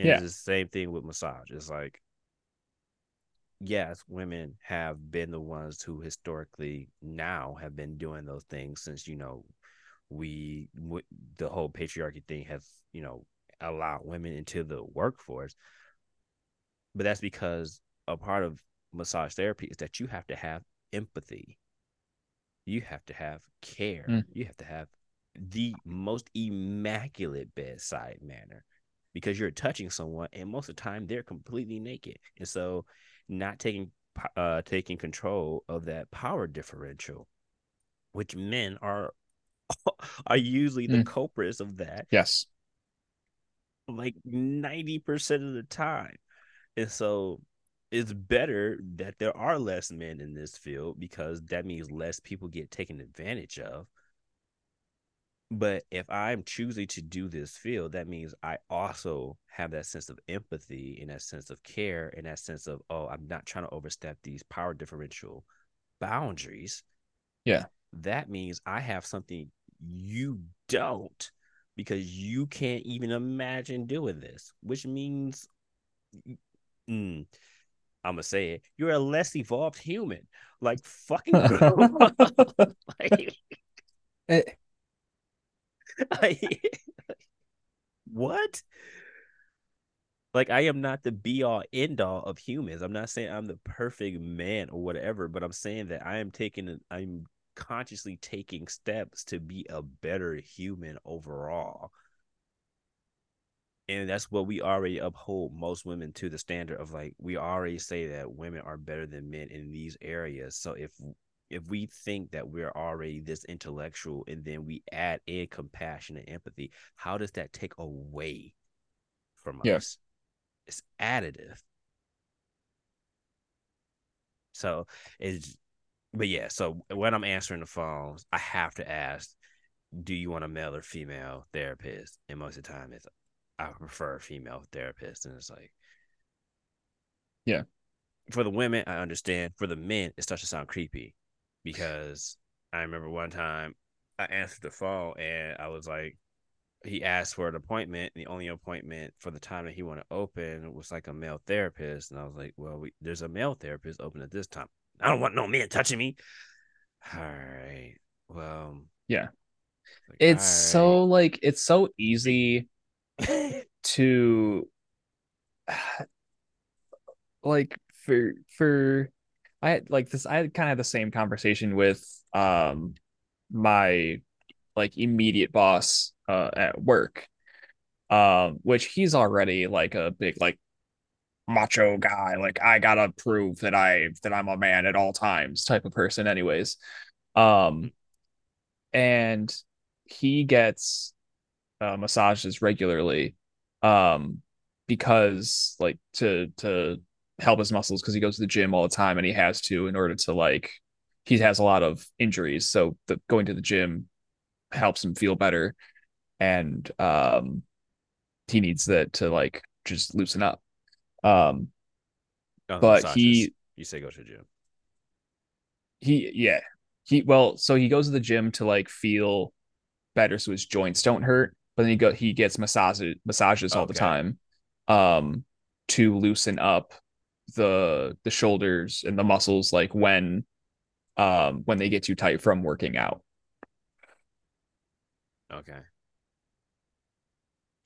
and yeah. it's the same thing with massage. It's like, yes, women have been the ones who historically now have been doing those things since, you know, we, the whole patriarchy thing has, you know, allowed women into the workforce. But that's because a part of massage therapy is that you have to have empathy. You have to have care. Mm. You have to have the most immaculate bedside manner because you're touching someone and most of the time they're completely naked. And so not taking uh taking control of that power differential which men are are usually the mm. culprits of that. Yes. Like 90% of the time. And so it's better that there are less men in this field because that means less people get taken advantage of but if I'm choosing to do this field, that means I also have that sense of empathy and that sense of care and that sense of, oh, I'm not trying to overstep these power differential boundaries. Yeah. That means I have something you don't because you can't even imagine doing this, which means mm, I'm gonna say it, you're a less evolved human. Like fucking like, it, what? Like I am not the be all end all of humans. I'm not saying I'm the perfect man or whatever, but I'm saying that I am taking I'm consciously taking steps to be a better human overall. And that's what we already uphold most women to the standard of like we already say that women are better than men in these areas. So if if we think that we're already this intellectual and then we add in compassion and empathy, how does that take away from yeah. us? It's additive. So it's, but yeah. So when I'm answering the phones, I have to ask, do you want a male or female therapist? And most of the time, it's I prefer a female therapist, and it's like, yeah. For the women, I understand. For the men, it starts to sound creepy because I remember one time I answered the phone and I was like, he asked for an appointment. the only appointment for the time that he wanted to open was like a male therapist. And I was like, well, we, there's a male therapist open at this time. I don't want no man touching me. All right. Well, yeah. Like, it's right. so like, it's so easy to like for, for, I had like this. I had kind of the same conversation with um my like immediate boss uh at work, um, which he's already like a big like macho guy. Like I gotta prove that I that I'm a man at all times type of person. Anyways, um, and he gets uh, massages regularly, um, because like to to help his muscles because he goes to the gym all the time and he has to in order to like he has a lot of injuries. So the going to the gym helps him feel better. And um he needs that to like just loosen up. Um but he you say go to the gym. He yeah. He well so he goes to the gym to like feel better so his joints don't hurt but then he go he gets massages massages all okay. the time um to loosen up the the shoulders and the muscles like when um when they get too tight from working out. Okay.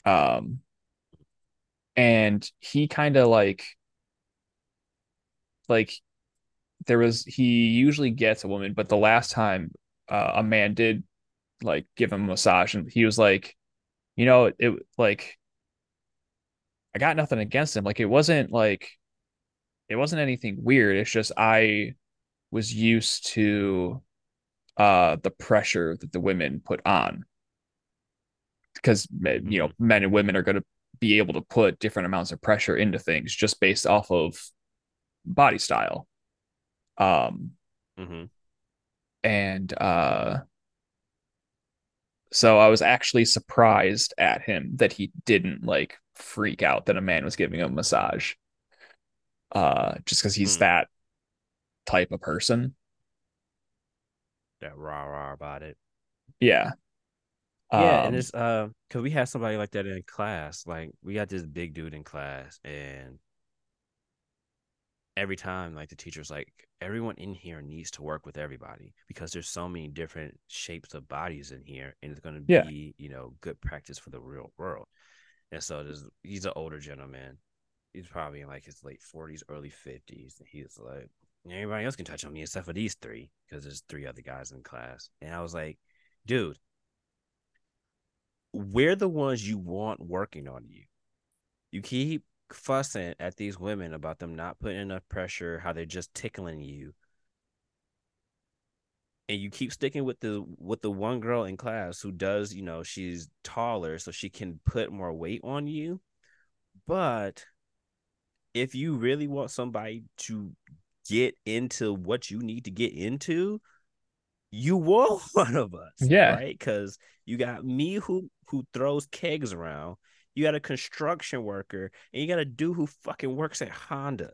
Um and he kind of like like there was he usually gets a woman but the last time uh, a man did like give him a massage and he was like you know it, it like I got nothing against him. Like it wasn't like it wasn't anything weird. It's just I was used to uh the pressure that the women put on because you know Mm-hmm. men and women are going to be able to put different amounts of pressure into things just based off of body style um Mm-hmm. and uh so I was actually surprised at him that he didn't like freak out that a man was giving him a massage uh just because he's Mm. that type of person That rah rah about it. yeah Yeah, and um it's uh, cause we had somebody like that in class. Like we got this big dude in class, and every time, like the teacher's like, everyone in here needs to work with everybody because there's so many different shapes of bodies in here, and it's gonna Yeah. be, you know, good practice for the real world. And so there's he's an older gentleman. He's probably in like his late forties, early fifties. And he's like, anybody else can touch on me except for these three, because there's three other guys in class. And I was like, dude, we're the ones you want working on you. You keep fussing at these women about them not putting enough pressure, how they're just tickling you. And you keep sticking with the with the one girl in class who does, you know, she's taller so she can put more weight on you. But if you really want somebody to get into what you need to get into, you want one of us, Yeah. right? Because you got me who who throws kegs around, you got a construction worker, and you got a dude who fucking works at Honda.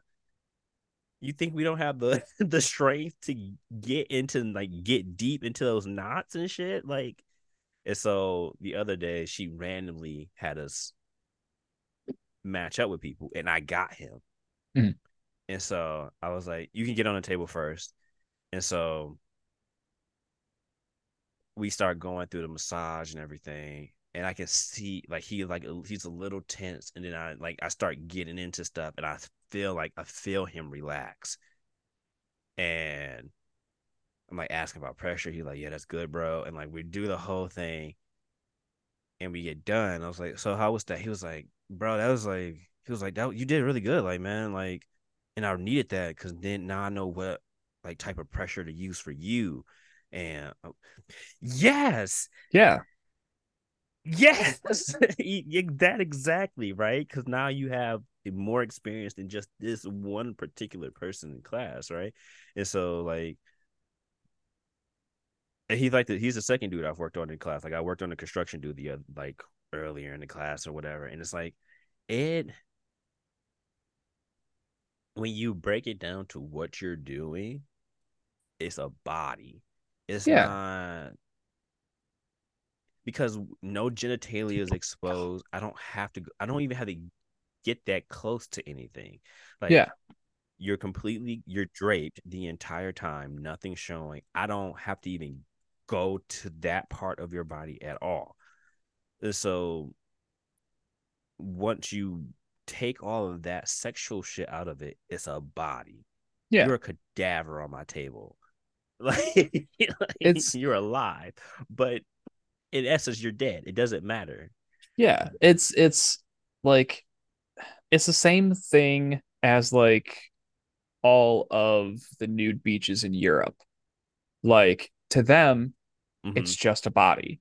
You think we don't have the the strength to get into like get deep into those knots and shit? Like, and so the other day she randomly had us match up with people, and I got him. Mhm. And so I was like, "You can get on the table first. And so we start going through the massage and everything and i can see like he like he's a little tense and then i like i start getting into stuff and i feel like i feel him relax and i'm like asking about pressure he's like yeah that's good bro and like we do the whole thing and we get done. I was like so how was that? He was like bro that was like he was like that you did really good like man like and i needed that because then now i know what like type of pressure to use for you. And uh, yes! Yeah. Yes! That exactly right? Because now you have more experience than just this one particular person in class right? And so like and he's like the, he's the second dude i've worked on in class like i worked on a construction dude the other like earlier in the class or whatever and it's like it when you break it down to what you're doing it's a body it's Yeah. not because no genitalia is exposed. I don't have to. I don't even have to get that close to anything. Like, Yeah. you're completely you're draped the entire time, nothing showing. I don't have to even go to that part of your body at all. So once you take all of that sexual shit out of it, it's a body. Yeah. You're a cadaver on my table. Like, like, It's- you're alive, but in essence, you're dead. It doesn't matter. Yeah, it's it's like it's the same thing as like all of the nude beaches in Europe. Like to them, Mhm. it's just a body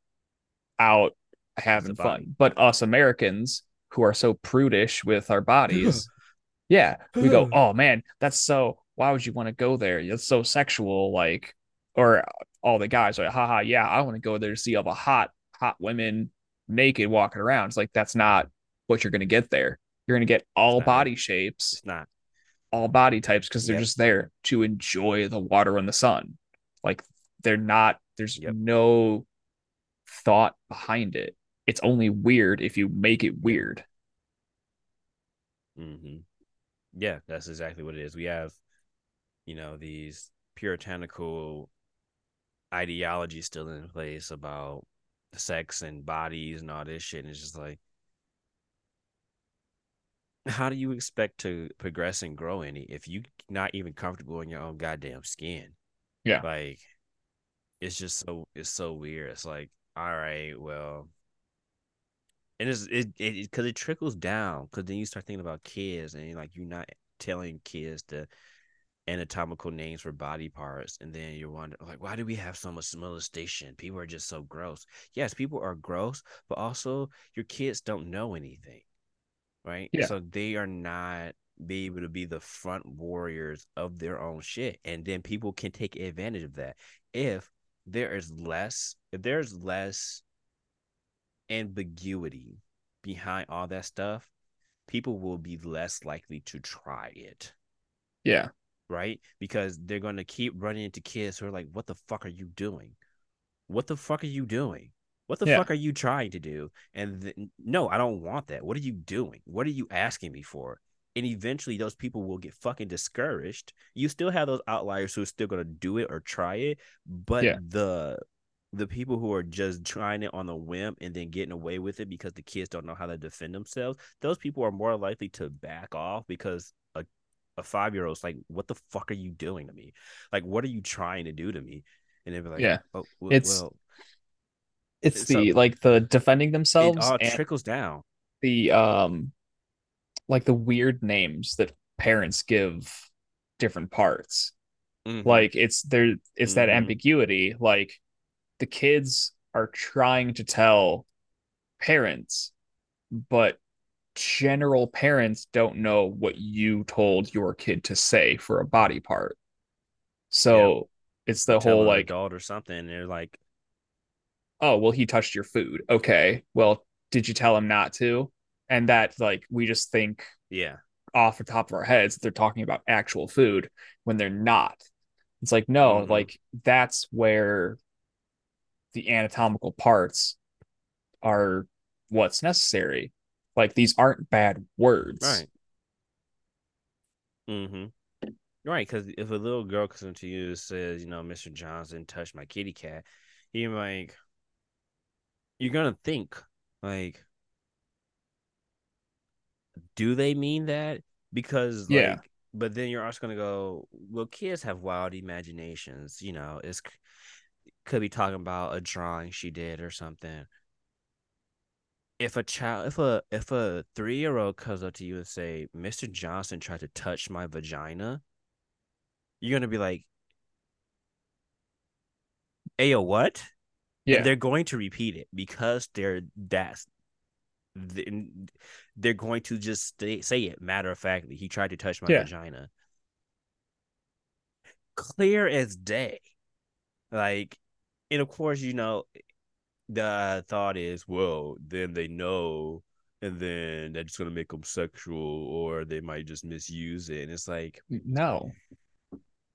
out having fun. But us Americans who are so prudish with our bodies, yeah, we go, "Oh man, that's so why would you want to go there? That's so sexual like or all the guys are like, haha, yeah, I want to go there to see all the hot hot women naked walking around. It's like that's not what you're going to get there. You're going to get all body shapes, it's not. all body types because they're Yep. just there to enjoy the water and the sun. Like they're not there's Yep. no thought behind it. It's only weird if you make it weird. hmm Yeah, that's exactly what it is. We have, you know, these puritanical ideologies still in place about sex and bodies and all this shit. And it's just like, how do you expect to progress and grow any if you're not even comfortable in your own goddamn skin? Yeah. Like, it's just so it's so weird. It's like, all right, well, and it's it because it, it, trickles down because then you start thinking about kids and like you're not telling kids the anatomical names for body parts and then you're wondering like why do we have so much molestation people are just so gross yes people are gross but also your kids don't know anything right Yeah. so they are not be able to be the front warriors of their own shit and then people can take advantage of that if there is less if there's less ambiguity behind all that stuff people will be less likely to try it. Yeah. right? Because they're going to keep running into kids who are like what the fuck are you doing? What the fuck are you doing? What the Yeah. fuck are you trying to do? And th- no i don't want that. What are you doing? What are you asking me for and eventually those people will get fucking discouraged you still have those outliers who are still going to do it or try it but Yeah. the the people who are just trying it on a whim and then getting away with it because the kids don't know how to defend themselves those people are more likely to back off because a, a five year old's like what the fuck are you doing to me like what are you trying to do to me and they'll be like Yeah. oh, well, It's- well It's So- the like the defending themselves. it all trickles down the um like the weird names that parents give different parts. Mhm. Like it's there it's that Mhm. ambiguity. Like the kids are trying to tell parents, but general parents don't know what you told your kid to say for a body part. So it's the Tell whole like adult or something they're like oh well he touched your food okay well did you tell him not to and that like we just think yeah off the top of our heads that they're talking about actual food when they're not it's like no Mhm. like that's where the anatomical parts are what's necessary like these aren't bad words Right. Mm-hmm. Right, because if a little girl comes to you and says, you know, Mr. Johnson touched my kitty cat, you're like, you're gonna think, like, do they mean that? Because, like, Yeah. but then you're also gonna go, well, kids have wild imaginations, you know, it's could be talking about a drawing she did or something. If a child, if a if a three year old comes up to you and say, "Mr. Johnson tried to touch my vagina," you're gonna be like, "Ayo, what?" yeah And they're going to repeat it because they're that's th- they're going to just stay, say it matter of factly. He tried to touch my Yeah. vagina, clear as day. Like, and of course, you know, the thought is, well, then they know, and then that's gonna make them sexual, or they might just misuse it. And it's like, no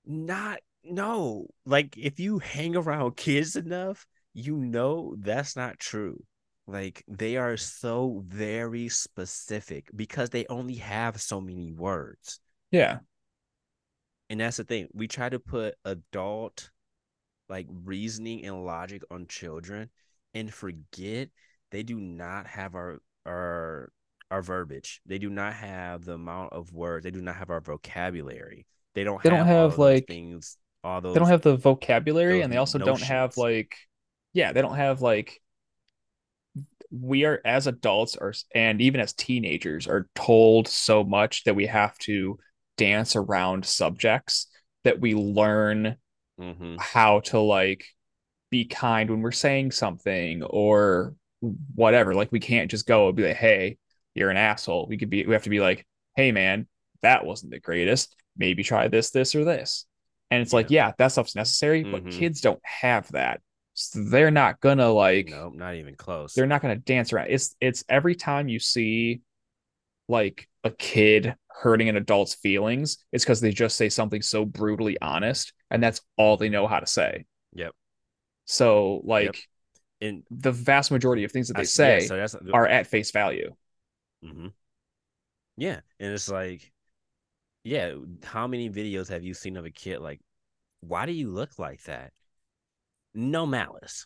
not no like if you hang around kids enough you know that's not true like they are so very specific because they only have so many words. Yeah. And that's the thing we try to put adult like reasoning and logic on children and forget they do not have our our our verbiage. They do not have the amount of words. They do not have our vocabulary. They don't They don't have, all have, like- things all those they don't have the vocabulary and they also don't have like yeah they don't have like we are as adults or and even as teenagers are told so much that we have to dance around subjects that we learn Mhm. how to like be kind when we're saying something or whatever. Like we can't just go and be like hey you're an asshole. We could be we have to be like hey man that wasn't the greatest. Maybe try this this or this. And it's like yeah. that stuff's necessary but Mhm. kids don't have that so they're not gonna like nope not even close they're not gonna dance around it's it's every time you see like a kid hurting an adult's feelings it's because they just say something so brutally honest and that's all they know how to say Yep. so like and the vast majority of things that I- they yeah, say so that's are at face value Mm-hmm. Yeah, and it's like, yeah, how many videos have you seen of a kid like, why do you look like that? No malice.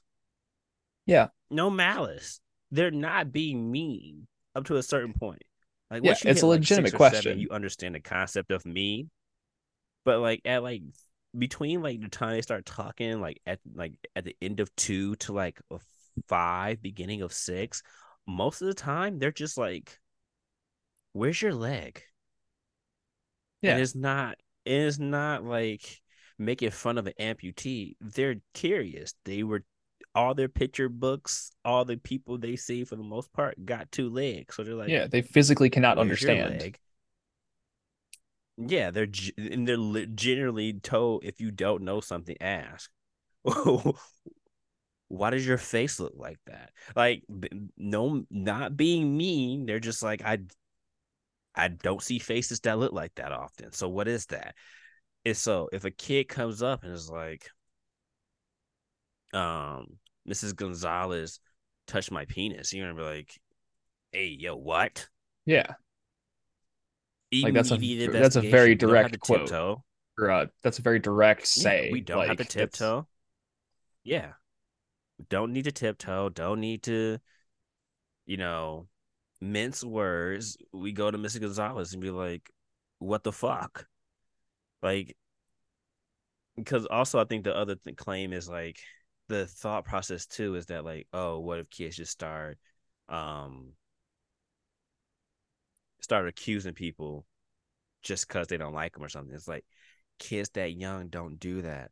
Yeah. No malice. They're not being mean up to a certain point. Like Yeah, it's a like, legitimate or seven, question. you understand the concept of mean. But like at like between like the time they start talking, like at like at the end of two to like a five, beginning of six, most of the time they're just like, "Where's your leg?" Yeah. And it's not. It's not like making fun of an amputee. They're curious. They were all their picture books, all the people they see for the most part got two legs. So they're like, yeah, they physically cannot understand. Yeah, they're and they're generally told if you don't know something, ask. Why does your face look like that? Like, no, not being mean. They're just like I. I don't see faces that look like that often. So what is that? It's so if a kid comes up and is like, um, Mrs. Gonzalez touched my penis, you're gonna be like, hey, yo, what? Yeah. Like that's a that's a very investigation. We don't have direct quote. tiptoe. Or, uh, that's a very direct Yeah, say. we don't have to Like, tiptoe. Yeah. Don't need to tiptoe. Don't need to, you know, mince words. We go to Mrs. Gonzalez and be like, what the fuck? Like, because also I think the other th- claim is like the thought process too is that like, oh, what if kids just start um start accusing people just because they don't like them or something. It's like kids that young don't do that.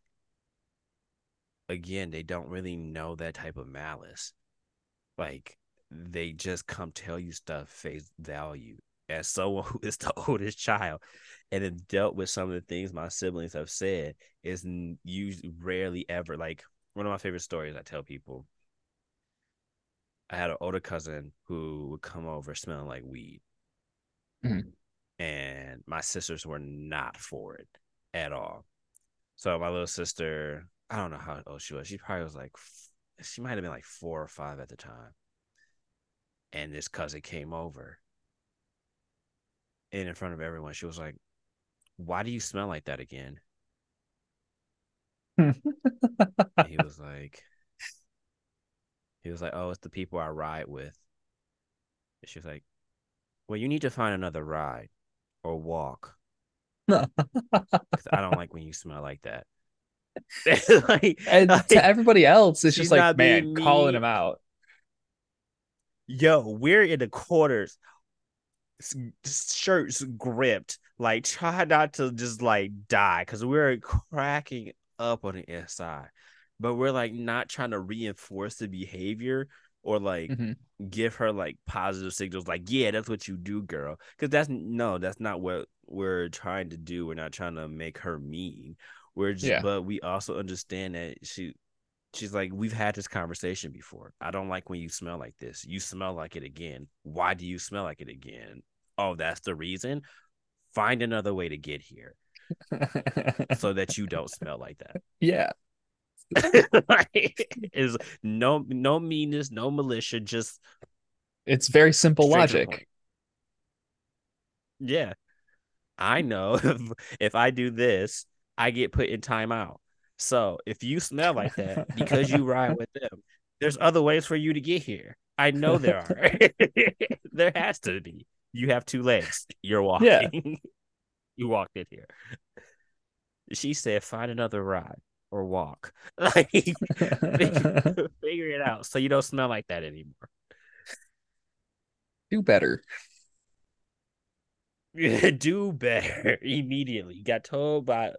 Again, they don't really know that type of malice. Like they just come tell you stuff face value. As someone who is the oldest child and have dealt with some of the things my siblings have said, is you rarely ever like one of my favorite stories I tell people. I had an older cousin who would come over smelling like weed Mhm. and my sisters were not for it at all. So my little sister, I don't know how old she was. She probably was like, she might have been like four or five at the time. And this cousin came over, and in front of everyone, she was like, "Why do you smell like that again?" He was like, he was like, "Oh, it's the people I ride with." And she was like, "Well, you need to find another ride or walk." I don't like when you smell like that. like, and like, to everybody else, it's just like, man, calling him out. yo, we're in the quarters, shirts gripped. Like, try not to just like die because we're cracking up on the inside, but we're like not trying to reinforce the behavior or like Mhm. give her like positive signals like yeah that's what you do girl because that's no that's not what we're trying to do we're not trying to make her mean we're just Yeah. but we also understand that she she's like we've had this conversation before i don't like when you smell like this you smell like it again why do you smell like it again oh that's the reason find another way to get here so that you don't smell like that yeah. like, is no no meanness no militia just It's very simple straight to the logic. Yeah. I know if, if I do this, I get put in timeout. So if you smell like that because you ride with them, there's other ways for you to get here. I know there are. there has to be. You have two legs. You're walking. Yeah. you walked in here. She said, find another ride or walk. Like figure, figure it out so you don't smell like that anymore. Do better. do better immediately. Got told by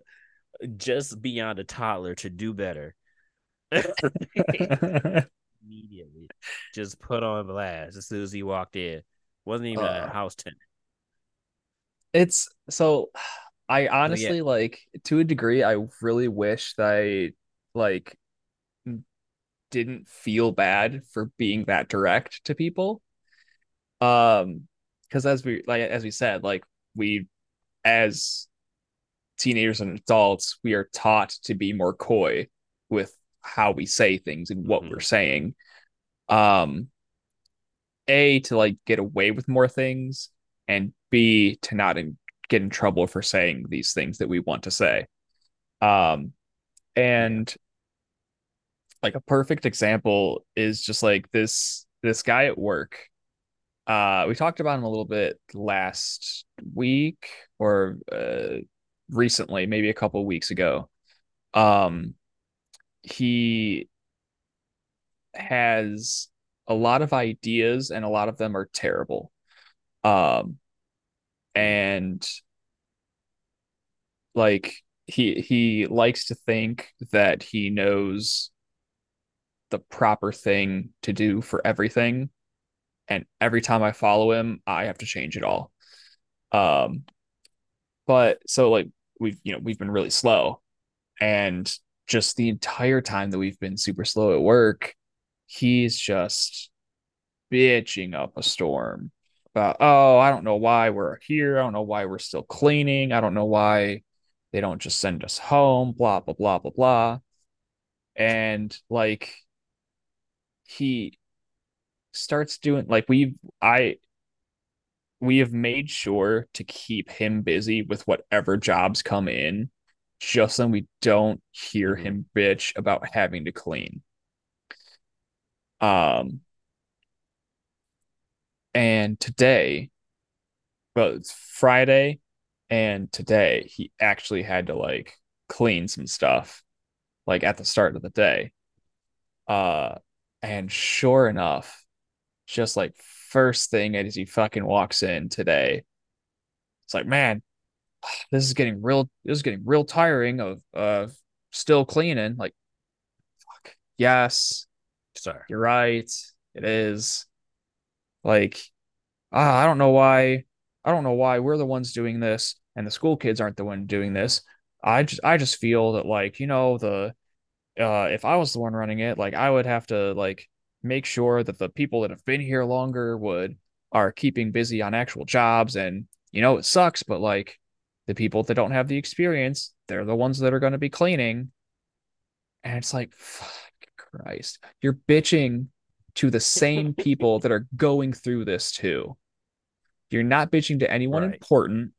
just beyond a toddler to do better. immediately. Just put on blast as soon as he walked in. Wasn't even a Uh. house tenant. it's so I honestly like to a degree I really wish that I like didn't feel bad for being that direct to people. Um because as we like as we said, like we as teenagers and adults, we are taught to be more coy with how we say things and what Mhm. we're saying. Um A to like get away with more things and B to not in, get in trouble for saying these things that we want to say. Um and like a perfect example is just like this this guy at work. Uh we talked about him a little bit last week or uh recently, maybe a couple weeks ago. Um he has a lot of ideas and a lot of them are terrible. Um and like he he likes to think that he knows the proper thing to do for everything and every time I follow him I have to change it all. Um but so like we've you know we've been really slow. And just the entire time that we've been super slow at work he's just bitching up a storm about oh I don't know why we're here. I don't know why we're still cleaning. I don't know why they don't just send us home blah blah blah blah blah. And like he starts doing like we've I we have made sure to keep him busy with whatever jobs come in just so we don't hear mm-hmm. him bitch about having to clean um and today but it's friday and today he actually had to like clean some stuff like at the start of the day uh and sure enough just like first thing as he fucking walks in today. It's like, man, this is getting real. This is getting real tiring of of still cleaning. Like, fuck. Yes, sorry, you're right. It is. Like, uh, I don't know why. I don't know why we're the ones doing this, and the school kids aren't the one doing this. I just, I just feel that like you know the, uh, if I was the one running it, like I would have to like make sure that the people that have been here longer would are keeping busy on actual jobs. And you know it sucks but like the people that don't have the experience they're the ones that are going to be cleaning. And it's like fuck christ. You're bitching to the same people that are going through this too. You're not bitching to anyone right. important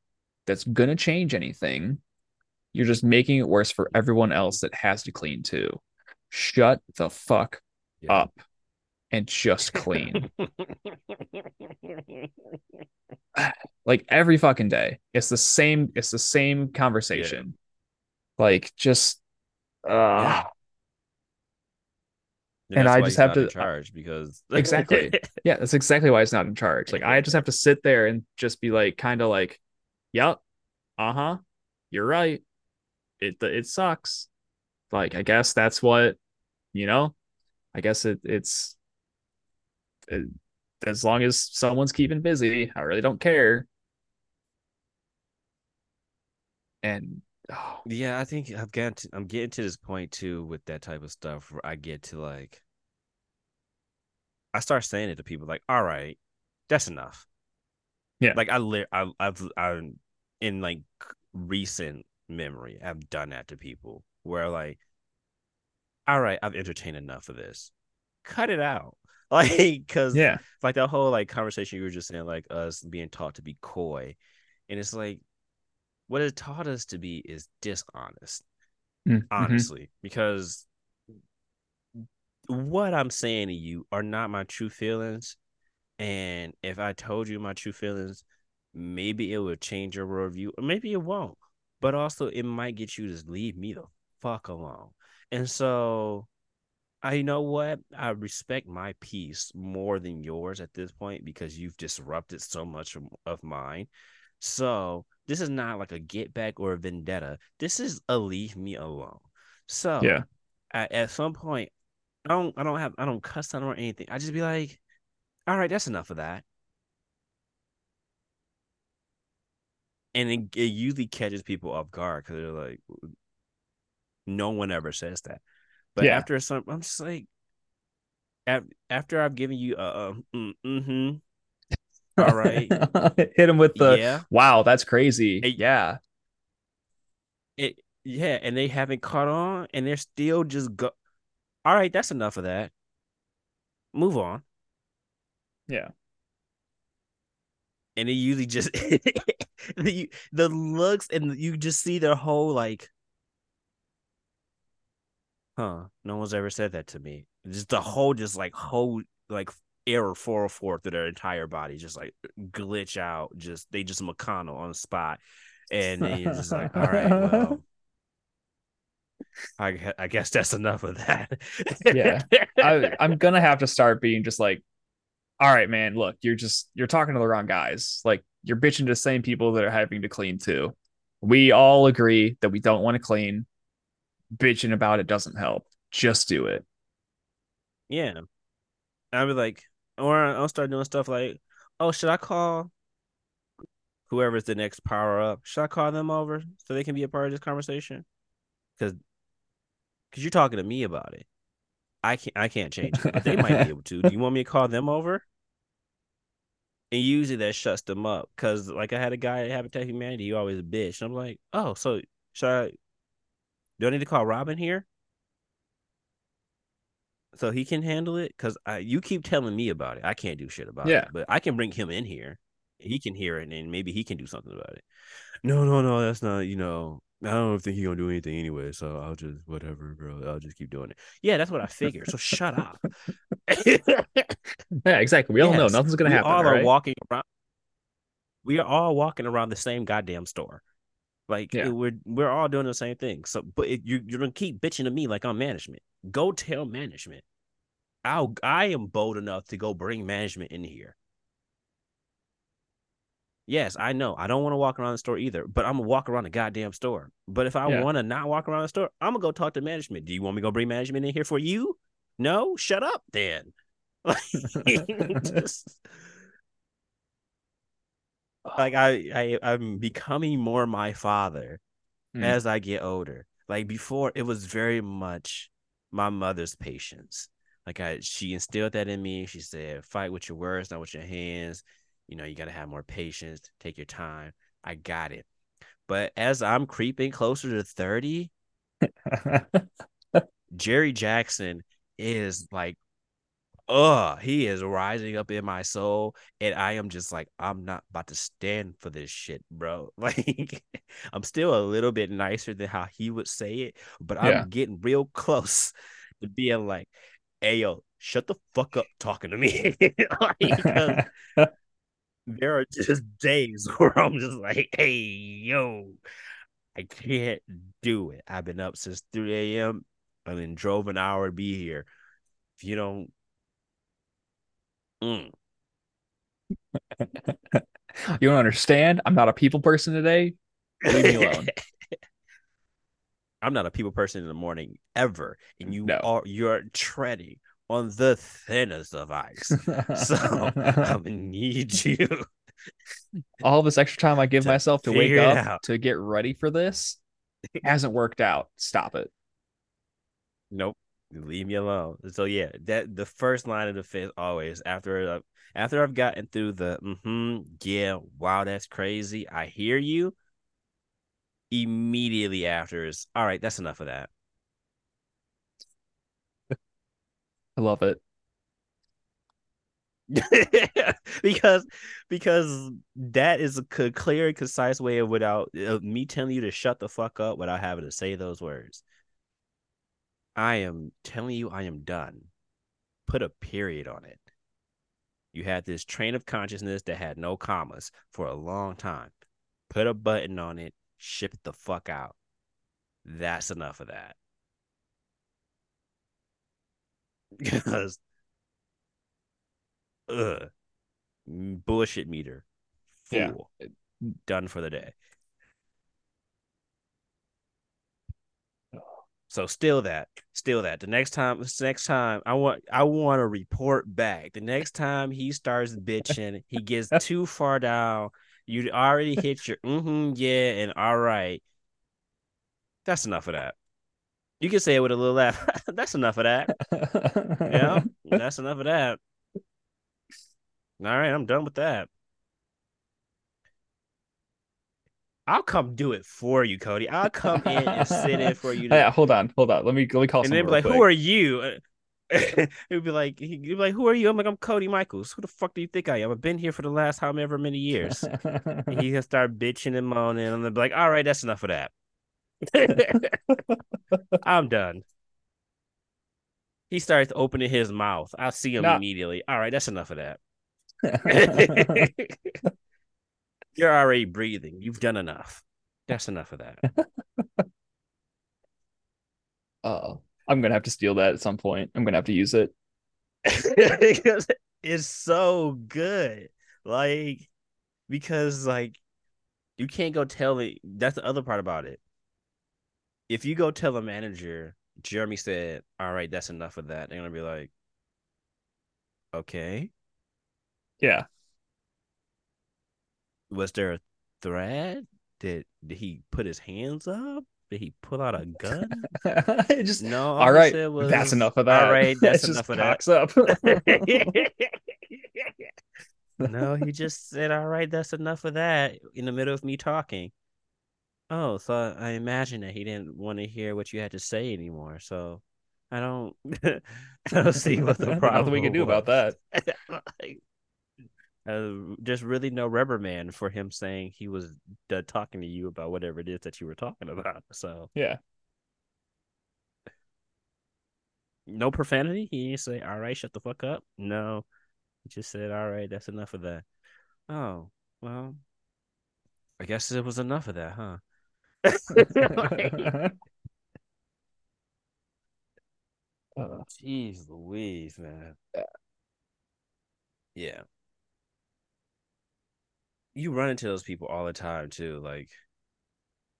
that's going to change anything. You're just making it worse for everyone else that has to clean too. Shut the fuck yeah. up and just clean. like every fucking day. It's the same it's the same conversation. Yeah. Like just uh yeah. and, and I just have to charge because exactly. Yeah, that's exactly why it's not in charge. Like I just have to sit there and just be like kind of like, "Yep. Uh-huh. You're right. It it sucks." Like I guess that's what, you know, I guess it it's Uh, as long as someone's keeping busy, I really don't care. And oh. yeah, I think I've got to, I'm getting to this point too with that type of stuff where I get to like I start saying it to people like, "All right, that's enough." Yeah, like I li- I I've I in like recent memory, I've done that to people where like, "All right, I've entertained enough of this. Cut it out." like because yeah like that whole like conversation you were just saying like us being taught to be coy and it's like what it taught us to be is dishonest mm-hmm. honestly because what i'm saying to you are not my true feelings and if i told you my true feelings maybe it would change your worldview or maybe it won't but also it might get you to leave me the fuck alone and so I know what I respect my peace more than yours at this point because you've disrupted so much of mine. So this is not like a get back or a vendetta. This is a leave me alone. So yeah, at, at some point, I don't I don't have I don't cuss on or anything. I just be like, all right, that's enough of that. And it, it usually catches people off guard because they're like, no one ever says that. But yeah. after some, I'm just like, after I've given you a, mm, mm-hmm. All right. Hit him with the yeah. wow, that's crazy. It, yeah. It yeah, and they haven't caught on and they're still just go all right, that's enough of that. Move on. Yeah. And it usually just the the looks and you just see their whole like huh, no one's ever said that to me. Just the whole, just like whole, like error 404 through their entire body, just like glitch out. Just they just McConnell on the spot, and then you're just like, all right, well. I I guess that's enough of that. Yeah. I, I'm gonna have to start being just like, all right, man, look, you're just you're talking to the wrong guys. Like you're bitching to the same people that are having to clean too. We all agree that we don't want to clean. Bitching about it doesn't help. Just do it. yeah. I'll be like, or I'll start doing stuff like, oh, should I call whoever's the next power up? Should I call them over so they can be a part of this conversation? Because because you're talking to me about it. I can't I can't change it, they might be able to. Do you want me to call them over? And usually that shuts them up because like I had a guy at Habitat Humanity, he always a bitch. And I'm like, oh, so should I do I need to call Robin here? So he can handle it? Because you keep telling me about it. I can't do shit about Yeah. it. But I can bring him in here. He can hear it and maybe he can do something about it. No, no, no, that's not, you know, I don't think he's gonna do anything anyway, so I'll just whatever, bro. I'll just keep doing it. Yeah, that's what I figured. So shut up. Yeah, exactly. We all know nothing's gonna we happen. all are right? walking around. We are all walking around the same goddamn store. Like Yeah. it- we're we're all doing the same thing. So, but it, you you're gonna keep bitching to me like I'm management. Go tell management. I'll I am bold enough to go bring management in here. Yes, I know. I don't want to walk around the store either, but I'm gonna walk around the goddamn store. But if I Yeah. want to not walk around the store, I'm gonna go talk to management. Do you want me to go bring management in here for you? No, shut up then. Like, just- like I, I I'm becoming more my father Mm. as I get older. Like before, it was very much my mother's patience. Like I, she instilled that in me. She said, "Fight with your words, not with your hands." You know, you got to have more patience. Take your time. I got it. But as I'm creeping closer to thirty, Jerry Jackson is like, uh, he is rising up in my soul, and I am just like, I'm not about to stand for this shit, bro. Like, I'm still a little bit nicer than how he would say it, but I'm getting real close to being like, hey, yo, shut the fuck up talking to me. Like, there are just days where I'm just like, hey, yo, I can't do it. I've been up since 3 a.m. and then drove an hour to be here. If you don't, Mm. you don't understand. I'm not a people person today. Leave me alone. I'm not a people person in the morning ever, and you No. are you're treading on the thinnest of ice. So I'm gonna need you. all this extra time I give To myself to wake up out. to get ready for this hasn't worked out. Stop it. Nope. Leave me alone. So yeah, that the first line of defense always after uh, after I've gotten through the mm-hmm, yeah, wow, that's crazy. I hear you. Immediately after is all right, that's enough of that. I love it. because because that is a clear and concise way of without of me telling you to shut the fuck up without having to say those words. I am telling you I am done. Put a period on it. You had this train of consciousness that had no commas for a long time. Put a button on it, ship it the fuck out. That's enough of that. Because ugh, bullshit meter Yeah. full done for the day so still that still that. The next time this next time i want i want to report back. The next time he starts bitching he gets too far down you already hit your mm-hmm yeah and all right. That's enough of that. You can say it with a little laugh. That's enough of that. Yeah that's enough of that. All right i'm done with that i'll come do it for you cody i'll come in and sit in for you to- Yeah, hold on, hold on. Let me let me call and they'd be like quick. who are you He'd be like, he'd be like, "Who are you?" I'm like, "I'm Cody Michaels. Who the fuck do you think I am? I've been here for the last however many years." And he's gonna start bitching and moaning, and they'll be like, "All right, that's enough of that. I'm done." He starts opening his mouth. I see him Nah. immediately. All right, that's enough of that. You're already breathing. You've done enough. That's enough of that. Uh, I'm gonna have to steal that at some point. I'm gonna have to use it. because it's so good. Like, because like you can't go tell it. That's the other part about it. If you go tell a manager, Jeremy said, "All right, that's enough of that," they're gonna be like, "Okay." Yeah. Was there a threat? Did did he put his hands up? Did he pull out a gun? just no. all right. Was, that's enough of that. All right, that's enough of that. up. no, he just said, "All right, that's enough of that." In the middle of me talking. Oh, so I imagine that he didn't want to hear what you had to say anymore. So I don't, I don't see what the problem we can do about that. Uh, there's really no rubber man for him saying he was uh, talking to you about whatever it is that you were talking about. So yeah, no profanity. He didn't say, "All right, shut the fuck up." No, he just said, "All right, that's enough of that." Oh well, I guess it was enough of that, huh? Jeez Louise, man. Yeah. You run into those people all the time too. Like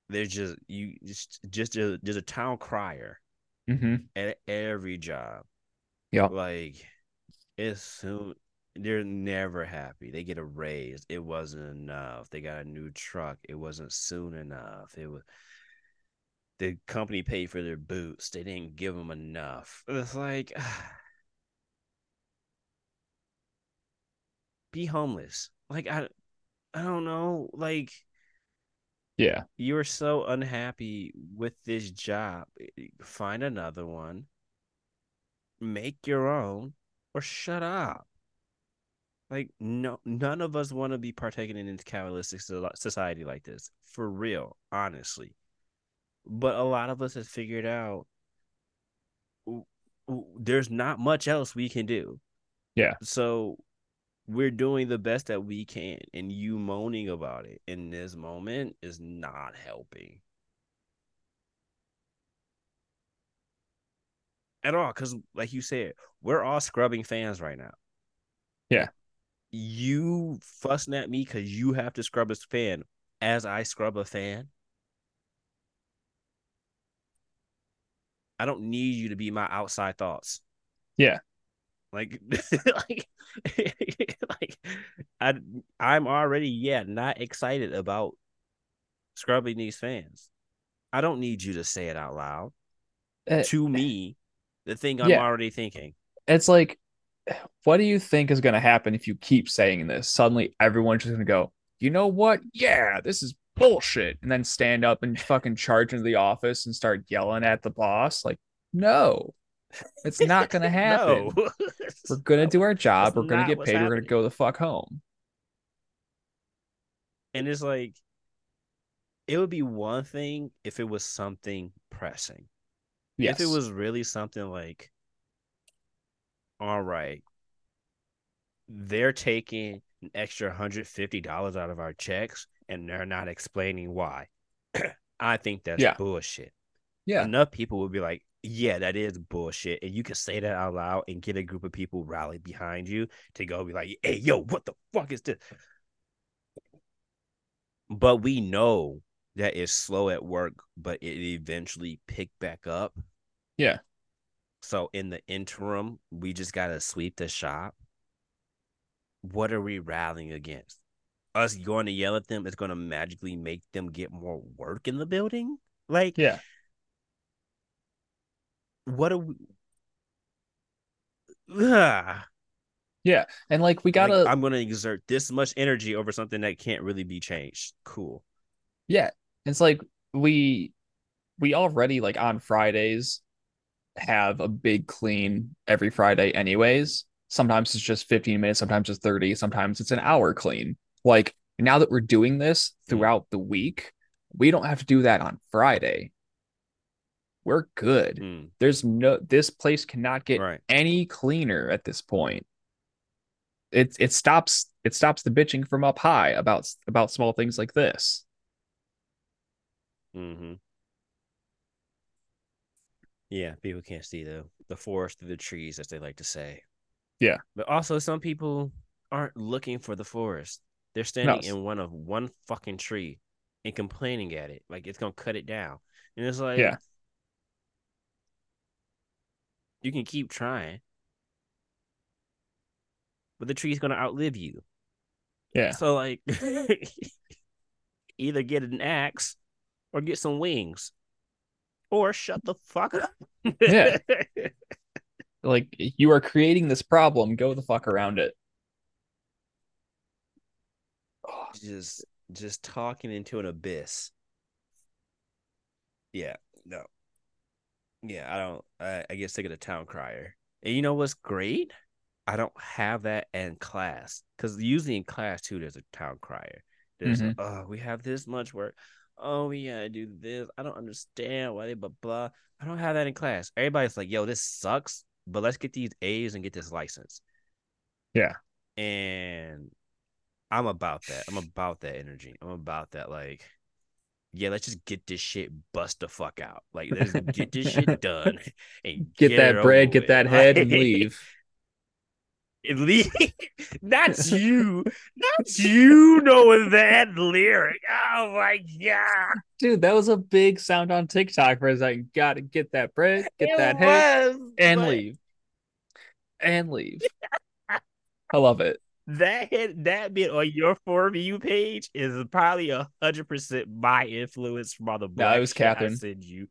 they're just you just just a, just a town crier mm-hmm. at every job. Yeah. Like it's soon they're never happy. They get a raise. It wasn't enough. They got a new truck. It wasn't soon enough. It was the company paid for their boots. They didn't give them enough. It's like be homeless. Like I I don't know, like yeah. You're so unhappy with this job. Eh, find another one. Make your own or shut up. Like no none of us want to be partaking in this capitalistic society like this. For real, honestly but a lot of us have figured out there's not much else we can do. Yeah. So we're doing the best that we can, and you moaning about it in this moment is not helping at all. Because, like you said, we're all scrubbing fans right now. Yeah. You fussing at me because you have to scrub a fan as I scrub a fan. I don't need you to be my outside thoughts. Yeah. Like, like, like, I, I'm already yeah not excited about scrubbing these fans. I don't need you to say it out loud uh, to me. The thing I'm yeah. already thinking. It's like, what do you think is going to happen if you keep saying this? Suddenly, everyone's just going to go, you know what? Yeah, this is bullshit and then stand up and fucking charge into the office and start yelling at the boss like no it's not gonna happen no. we're gonna do our job That's we're gonna get paid happening. we're gonna go the fuck home and it's like it would be one thing if it was something pressing yes. if it was really something like all right they're taking an extra $150 out of our checks and they're not explaining why. I think that's yeah. bullshit. Yeah. Enough people would be like, yeah, that is bullshit. And you can say that out loud and get a group of people rallied behind you to go be like, hey, yo, what the fuck is this? But we know that it's slow at work, but it eventually pick back up. Yeah. So in the interim, we just gotta sweep the shop. What are we rallying against? us going to yell at them is going to magically make them get more work in the building? Like, yeah. What are we? Ugh. Yeah, and like we gotta. Like, I'm gonna exert this much energy over something that can't really be changed. Cool. Yeah, it's like we we already like on Fridays have a big clean every Friday, anyways. Sometimes it's just 15 minutes, sometimes it's 30, sometimes it's an hour clean. Like now that we're doing this hmm. throughout the week, we don't have to do that on Friday. We're good. Mm. There's no this place cannot get right. any cleaner at this point. It it stops it stops the bitching from up high about about small things like this. Mm-hmm. Yeah, people can't see the the forest through the trees, as they like to say. Yeah. But also, some people aren't looking for the forest. They're standing No. in one of one fucking tree and complaining at it, like it's gonna cut it down. And it's like, Yeah. You can keep trying, but the tree's gonna outlive you. Yeah. So like, either get an axe or get some wings, or shut the fuck up. Yeah. Like you are creating this problem, go the fuck around it. just just talking into an abyss. Yeah, no. Yeah, I don't I, I get sick of the town crier. And you know what's great? I don't have that in class. Cause usually in class too, there's a town crier. There's Mhm. oh, we have this much work. Oh, we gotta do this. I don't understand why they blah blah. I don't have that in class. Everybody's like, yo, this sucks, but let's get these A's and get this license. Yeah. And I'm about that. I'm about that energy. I'm about that. Like, yeah, let's just get this shit bust the fuck out. Like, let's get this shit done and Get it that bread, get with. that head, and leave. and leave. Not you. That's you knowing that lyric. Oh my god. Dude, that was a big sound on TikTok for a second. Gotta get that bread, get It that head, and but leave. And leave. I love it. That hit that bit on your for you page is probably a hundred percent my influence from all the No, it was shit I Catherine. send you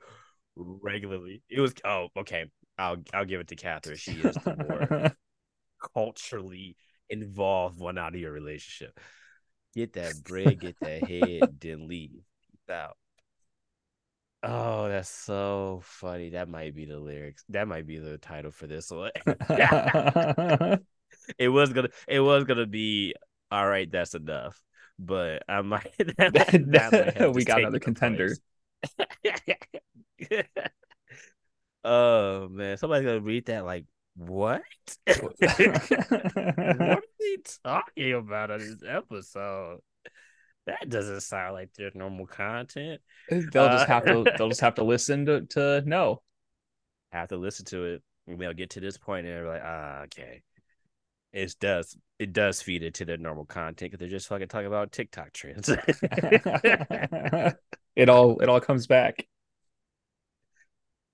regularly. It was oh okay. I'll I'll give it to Catherine. She is the more culturally involved one out of your relationship. Get that bread, get that head, then leave. Peace out. Oh, that's so funny. That might be the lyrics. That might be the title for this one. it was gonna it was gonna be all right, that's enough. But I might, that that might we got another contender. oh man, somebody's gonna read that like what? what are they talking about on this episode? That doesn't sound like their normal content. they'll just have to Uh, they'll just have to listen to, to know. have to listen to it and they'll get to this point and they're like, ah, okay. It does it does feed into their normal content because they're just fucking talking about TikTok trends. it all it all comes back.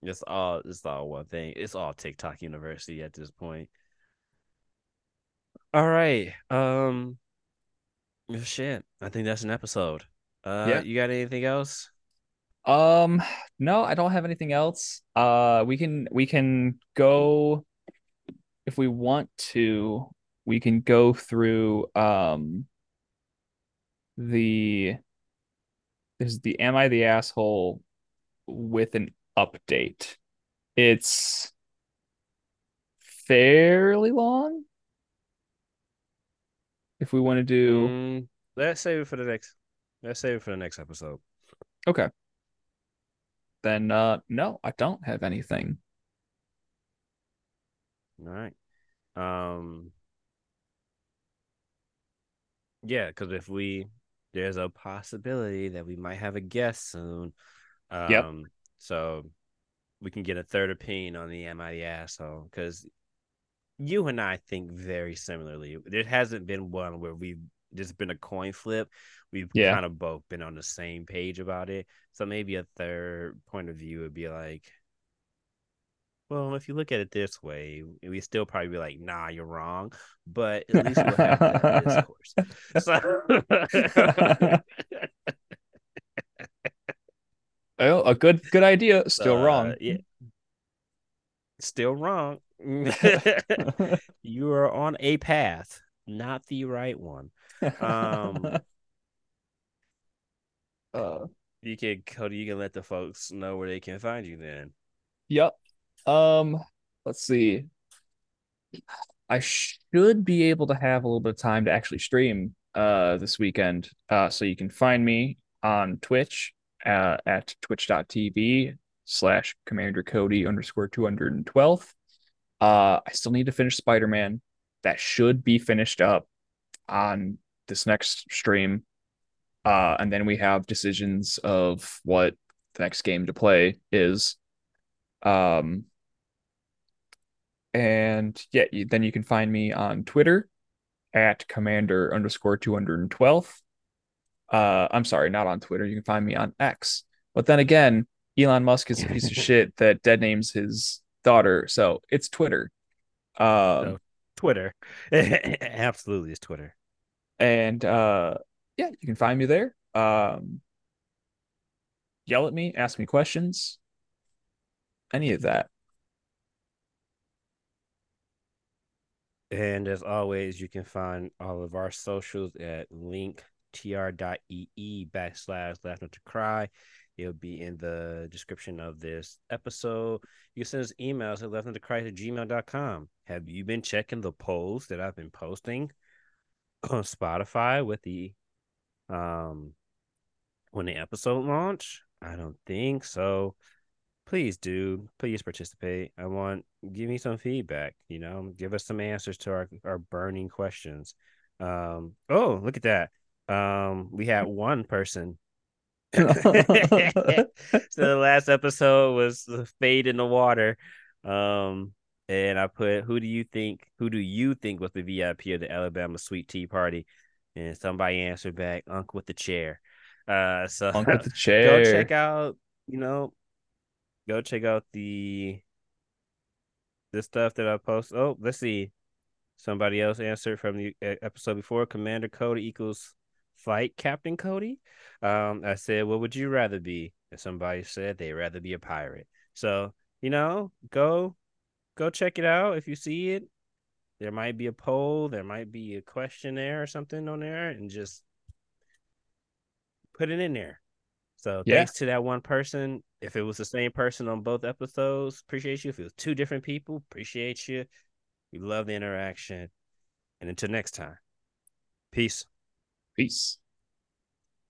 it's all it's all one thing. It's all TikTok University at this point. All right. Um shit. I think that's an episode. Uh Yeah. you got anything else? Um, no, I don't have anything else. Uh, we can we can go if we want to. We can go through um the this is the Am I the Asshole with an update. It's fairly long. If we want to do Mm, let's save it for the next let's save it for the next episode. okay, then uh no, I don't have anything. All right. Um yeah, because if we there's a possibility that we might have a guest soon. Um Yep. so we can get a third opinion on the Am I the asshole? Because you and I think very similarly. There hasn't been one where we've just been a coin flip. We've Yeah. kind of both been on the same page about it. So maybe a third point of view would be like, well, if you look at it this way, we still probably be like, nah, you're wrong. But at least we'll have that discourse. So Oh, a good good idea. Still uh, wrong. Yeah. Still wrong. you are on a path, not the right one. Um, uh, You can Cody, you can let the folks know where they can find you then. yep. Um, let's see. I should be able to have a little bit of time to actually stream uh this weekend. Uh, so you can find me on Twitch uh, at twitch.tv slash commander Cody underscore 212. Uh, I still need to finish Spider-Man. That should be finished up on this next stream. Uh, and then we have decisions of what the next game to play is. Um, and yeah, then you can find me on Twitter at commander underscore 212. Uh, I'm sorry, not on Twitter. You can find me on X. But then again, Elon Musk is a piece of shit that dead names his daughter. So it's Twitter. Um, so Twitter. Absolutely, it's Twitter. And uh, yeah, you can find me there. Um, yell at me, ask me questions, any of that. And as always, you can find all of our socials at linktr.ee backslash laugh not to cry. It'll be in the description of this episode. You can send us emails at laugh not to cry at gmail.com. Have you been checking the polls that I've been posting on Spotify with the um when the episode launch? I don't think so. Please do. Please participate. I want give me some feedback, you know, give us some answers to our, our burning questions. Um oh, look at that. Um we had one person so the last episode was the fade in the water. Um and I put who do you think who do you think was the VIP of the Alabama Sweet Tea Party? And somebody answered back, Unc with the chair. Uh so Unc with the chair. Go check out, you know, go check out the the stuff that I post. Oh, let's see. Somebody else answered from the episode before. Commander Cody equals flight captain Cody. Um, I said, what would you rather be? And somebody said they'd rather be a pirate. So you know, go go check it out if you see it. There might be a poll, there might be a questionnaire or something on there, and just put it in there. So yeah. thanks to that one person. If it was the same person on both episodes, appreciate you. If it was two different people, appreciate you. We love the interaction. And until next time, peace. Peace.